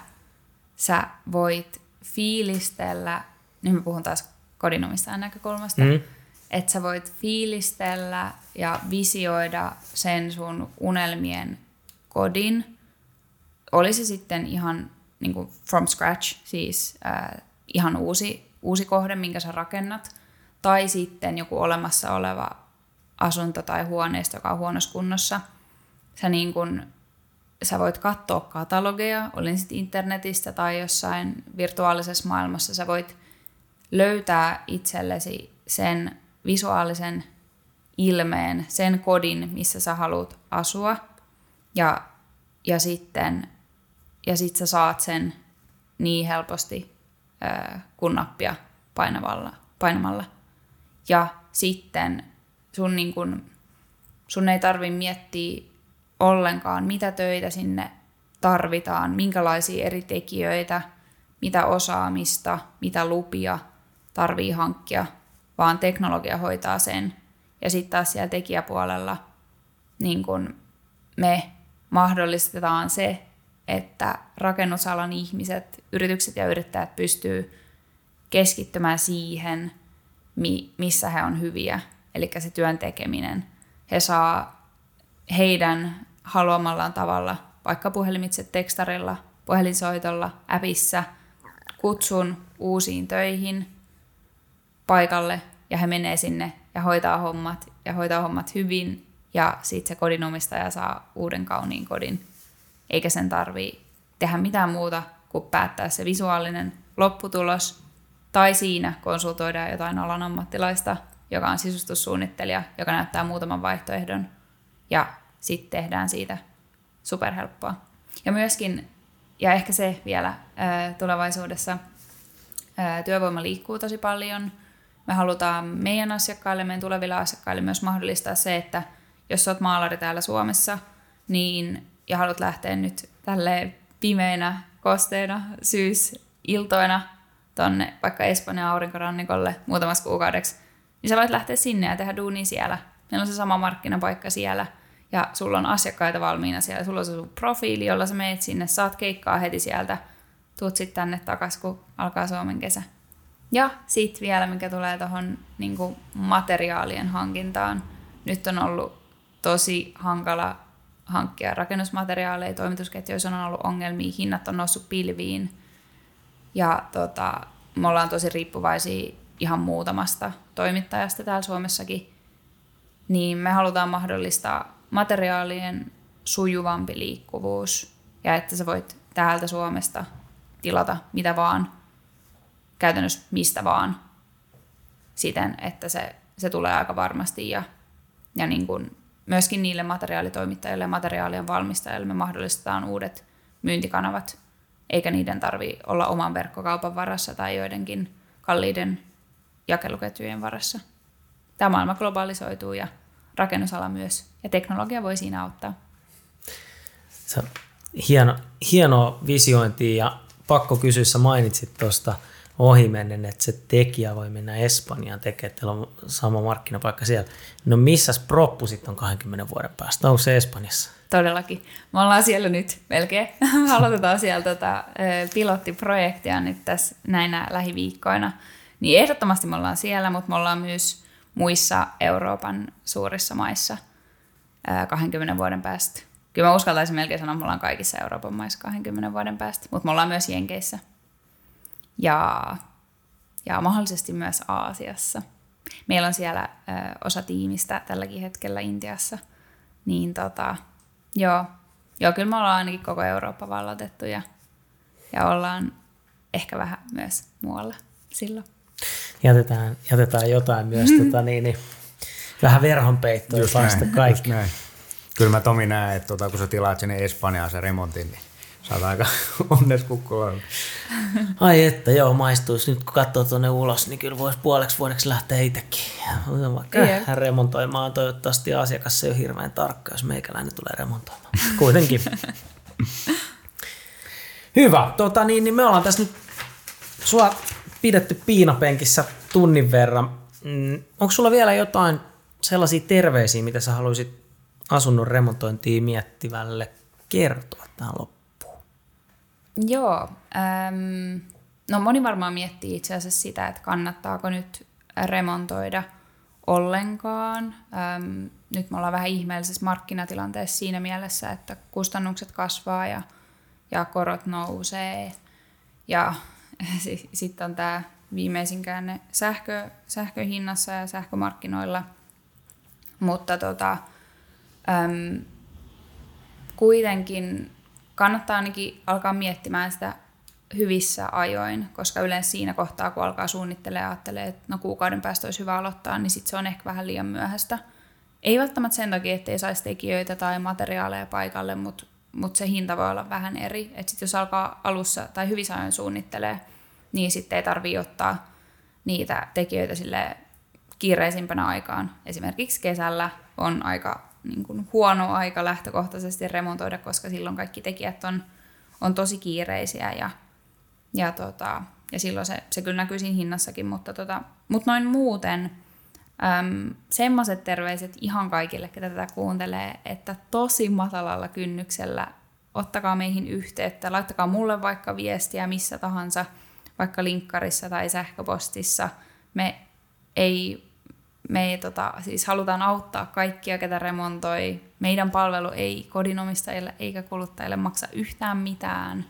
B: sä voit fiilistellä, nyt mä puhun taas kodinomistajan näkökulmasta, mm. että sä voit fiilistellä ja visioida sen sun unelmien kodin. Oli se sitten ihan niin kuin from scratch, siis äh, ihan uusi, uusi kohde, minkä sä rakennat, tai sitten joku olemassa oleva asunto tai huoneisto, joka on huonossa kunnossa. Sä niin kuin sä voit katsoa katalogeja, olin sitten internetistä tai jossain virtuaalisessa maailmassa, sä voit löytää itsellesi sen visuaalisen ilmeen, sen kodin, missä sä haluat asua, ja, ja sitten ja sit sä saat sen niin helposti ää, kun nappia painavalla, painamalla. Ja sitten sun, niin kun, sun ei tarvi miettiä ollenkaan, mitä töitä sinne tarvitaan, minkälaisia eri tekijöitä, mitä osaamista, mitä lupia tarvii hankkia, vaan teknologia hoitaa sen. Ja sitten taas siellä tekijäpuolella niin kun me mahdollistetaan se, että rakennusalan ihmiset, yritykset ja yrittäjät pystyy keskittymään siihen, missä he on hyviä, eli se työn tekeminen. He saa heidän haluamallaan tavalla, vaikka puhelimitse tekstarilla, puhelinsoitolla, appissa, kutsun uusiin töihin paikalle ja he menee sinne ja hoitaa hommat ja hoitaa hommat hyvin ja sitten se kodinomistaja saa uuden kauniin kodin. Eikä sen tarvii tehdä mitään muuta kuin päättää se visuaalinen lopputulos tai siinä konsultoidaan jotain alan ammattilaista, joka on sisustussuunnittelija, joka näyttää muutaman vaihtoehdon ja sitten tehdään siitä superhelppoa. Ja myöskin, ja ehkä se vielä tulevaisuudessa, työvoima liikkuu tosi paljon. Me halutaan meidän asiakkaille, meidän tuleville asiakkaille myös mahdollistaa se, että jos olet maalari täällä Suomessa, niin ja haluat lähteä nyt tälle pimeinä, kosteina, syysiltoina tonne vaikka Espanjan aurinkorannikolle muutamaksi kuukaudeksi, niin sä voit lähteä sinne ja tehdä duunia siellä. Meillä on se sama markkinapaikka siellä – ja sulla on asiakkaita valmiina siellä, sulla on se sun profiili, jolla sä meet sinne, saat keikkaa heti sieltä, tuut sitten tänne takaisin, kun alkaa Suomen kesä. Ja sitten vielä, mikä tulee tuohon niin materiaalien hankintaan. Nyt on ollut tosi hankala hankkia rakennusmateriaaleja, toimitusketjuissa on ollut ongelmia, hinnat on noussut pilviin. Ja tota, me ollaan tosi riippuvaisia ihan muutamasta toimittajasta täällä Suomessakin. Niin me halutaan mahdollistaa materiaalien sujuvampi liikkuvuus ja että sä voit täältä Suomesta tilata mitä vaan, käytännössä mistä vaan, siten, että se, se tulee aika varmasti ja, ja niin kuin myöskin niille materiaalitoimittajille ja materiaalien valmistajille me mahdollistetaan uudet myyntikanavat, eikä niiden tarvi olla oman verkkokaupan varassa tai joidenkin kalliiden jakeluketjujen varassa. Tämä maailma globalisoituu ja rakennusala myös, ja teknologia voi siinä auttaa.
A: Se hieno, hieno visiointi ja pakko kysyä, sä mainitsit tuosta ohimennen, että se tekijä voi mennä Espanjaan tekemään, teillä on sama markkinapaikka siellä. No missäs proppu sitten on 20 vuoden päästä? Onko se Espanjassa?
B: Todellakin. Me ollaan siellä nyt melkein. Aloitetaan siellä tota, pilottiprojektia nyt tässä näinä lähiviikkoina. Niin ehdottomasti me ollaan siellä, mutta me ollaan myös muissa Euroopan suurissa maissa 20 vuoden päästä. Kyllä mä uskaltaisin melkein sanoa, että me ollaan kaikissa Euroopan maissa 20 vuoden päästä, mutta me ollaan myös Jenkeissä ja, ja mahdollisesti myös Aasiassa. Meillä on siellä ö, osa tiimistä tälläkin hetkellä Intiassa, niin tota, joo, joo, kyllä me ollaan ainakin koko Eurooppa vallotettu ja, ja ollaan ehkä vähän myös muualla silloin
A: jätetään, jätetään jotain myös mm. tota, niin, niin, vähän verhonpeittoa just päästä kaikki.
C: Kyllä mä Tomi näen, että tota, kun sä tilaat sinne Espanjaan sen remontin, niin saat aika onnes.
A: Ai että, joo, maistuisi. Nyt kun katsoo tuonne ulos, niin kyllä voisi puoleksi vuodeksi lähteä itsekin. Vaikka yeah. remontoimaan, toivottavasti asiakas ei ole hirveän tarkka, jos meikäläinen tulee remontoimaan. Kuitenkin. Hyvä. Tota, niin, niin me ollaan tässä nyt sua pidetty piinapenkissä tunnin verran. Mm, onko sulla vielä jotain sellaisia terveisiä, mitä sä haluaisit asunnon remontointia miettivälle kertoa tähän loppuun?
B: Joo. Ähm, no moni varmaan miettii itse asiassa sitä, että kannattaako nyt remontoida ollenkaan. Ähm, nyt me ollaan vähän ihmeellisessä markkinatilanteessa siinä mielessä, että kustannukset kasvaa ja, ja korot nousee. Ja sitten on tämä viimeisin käänne sähkö, sähköhinnassa ja sähkömarkkinoilla. Mutta tota, äm, kuitenkin kannattaa ainakin alkaa miettimään sitä hyvissä ajoin, koska yleensä siinä kohtaa, kun alkaa suunnittelemaan ja ajattelee, että no kuukauden päästä olisi hyvä aloittaa, niin sitten se on ehkä vähän liian myöhäistä. Ei välttämättä sen takia, ettei saisi tekijöitä tai materiaaleja paikalle, mutta mutta se hinta voi olla vähän eri. Että jos alkaa alussa tai hyvissä ajoin suunnittelee, niin sitten ei tarvitse ottaa niitä tekijöitä sille kiireisimpänä aikaan. Esimerkiksi kesällä on aika niin kuin huono aika lähtökohtaisesti remontoida, koska silloin kaikki tekijät on, on tosi kiireisiä ja, ja, tota, ja silloin se, se kyllä näkyy siinä hinnassakin, mutta, tota, mutta noin muuten äm, semmoiset terveiset ihan kaikille, ketä tätä kuuntelee, että tosi matalalla kynnyksellä ottakaa meihin yhteyttä, laittakaa mulle vaikka viestiä missä tahansa – vaikka linkkarissa tai sähköpostissa. Me ei, me ei tota, siis halutaan auttaa kaikkia, ketä remontoi. Meidän palvelu ei kodinomistajille eikä kuluttajille maksa yhtään mitään.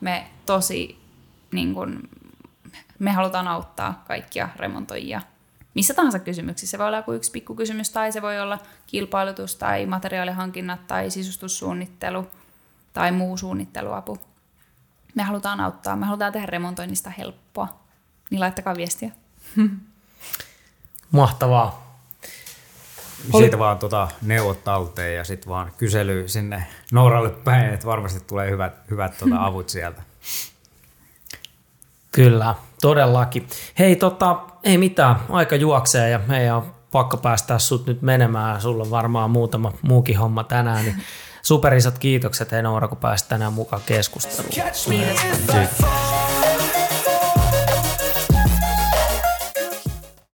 B: Me tosi, niin kun, me halutaan auttaa kaikkia remontoijia missä tahansa kysymyksissä. Se voi olla joku yksi pikku kysymys tai se voi olla kilpailutus tai materiaalihankinnat tai sisustussuunnittelu tai muu suunnitteluapu me halutaan auttaa, me halutaan tehdä remontoinnista helppoa, niin laittakaa viestiä.
A: Mahtavaa.
C: Siitä vaan tota, neuvot talteen ja sitten vaan kysely sinne Nooralle päin, että varmasti tulee hyvät, hyvät tota, avut sieltä.
A: Kyllä, todellakin. Hei, tota, ei mitään, aika juoksee ja meidän on pakko päästää sut nyt menemään. Sulla on varmaan muutama muukin homma tänään, niin superisot kiitokset hei Noora, kun pääsit tänään mukaan keskusteluun.
B: Kiitos.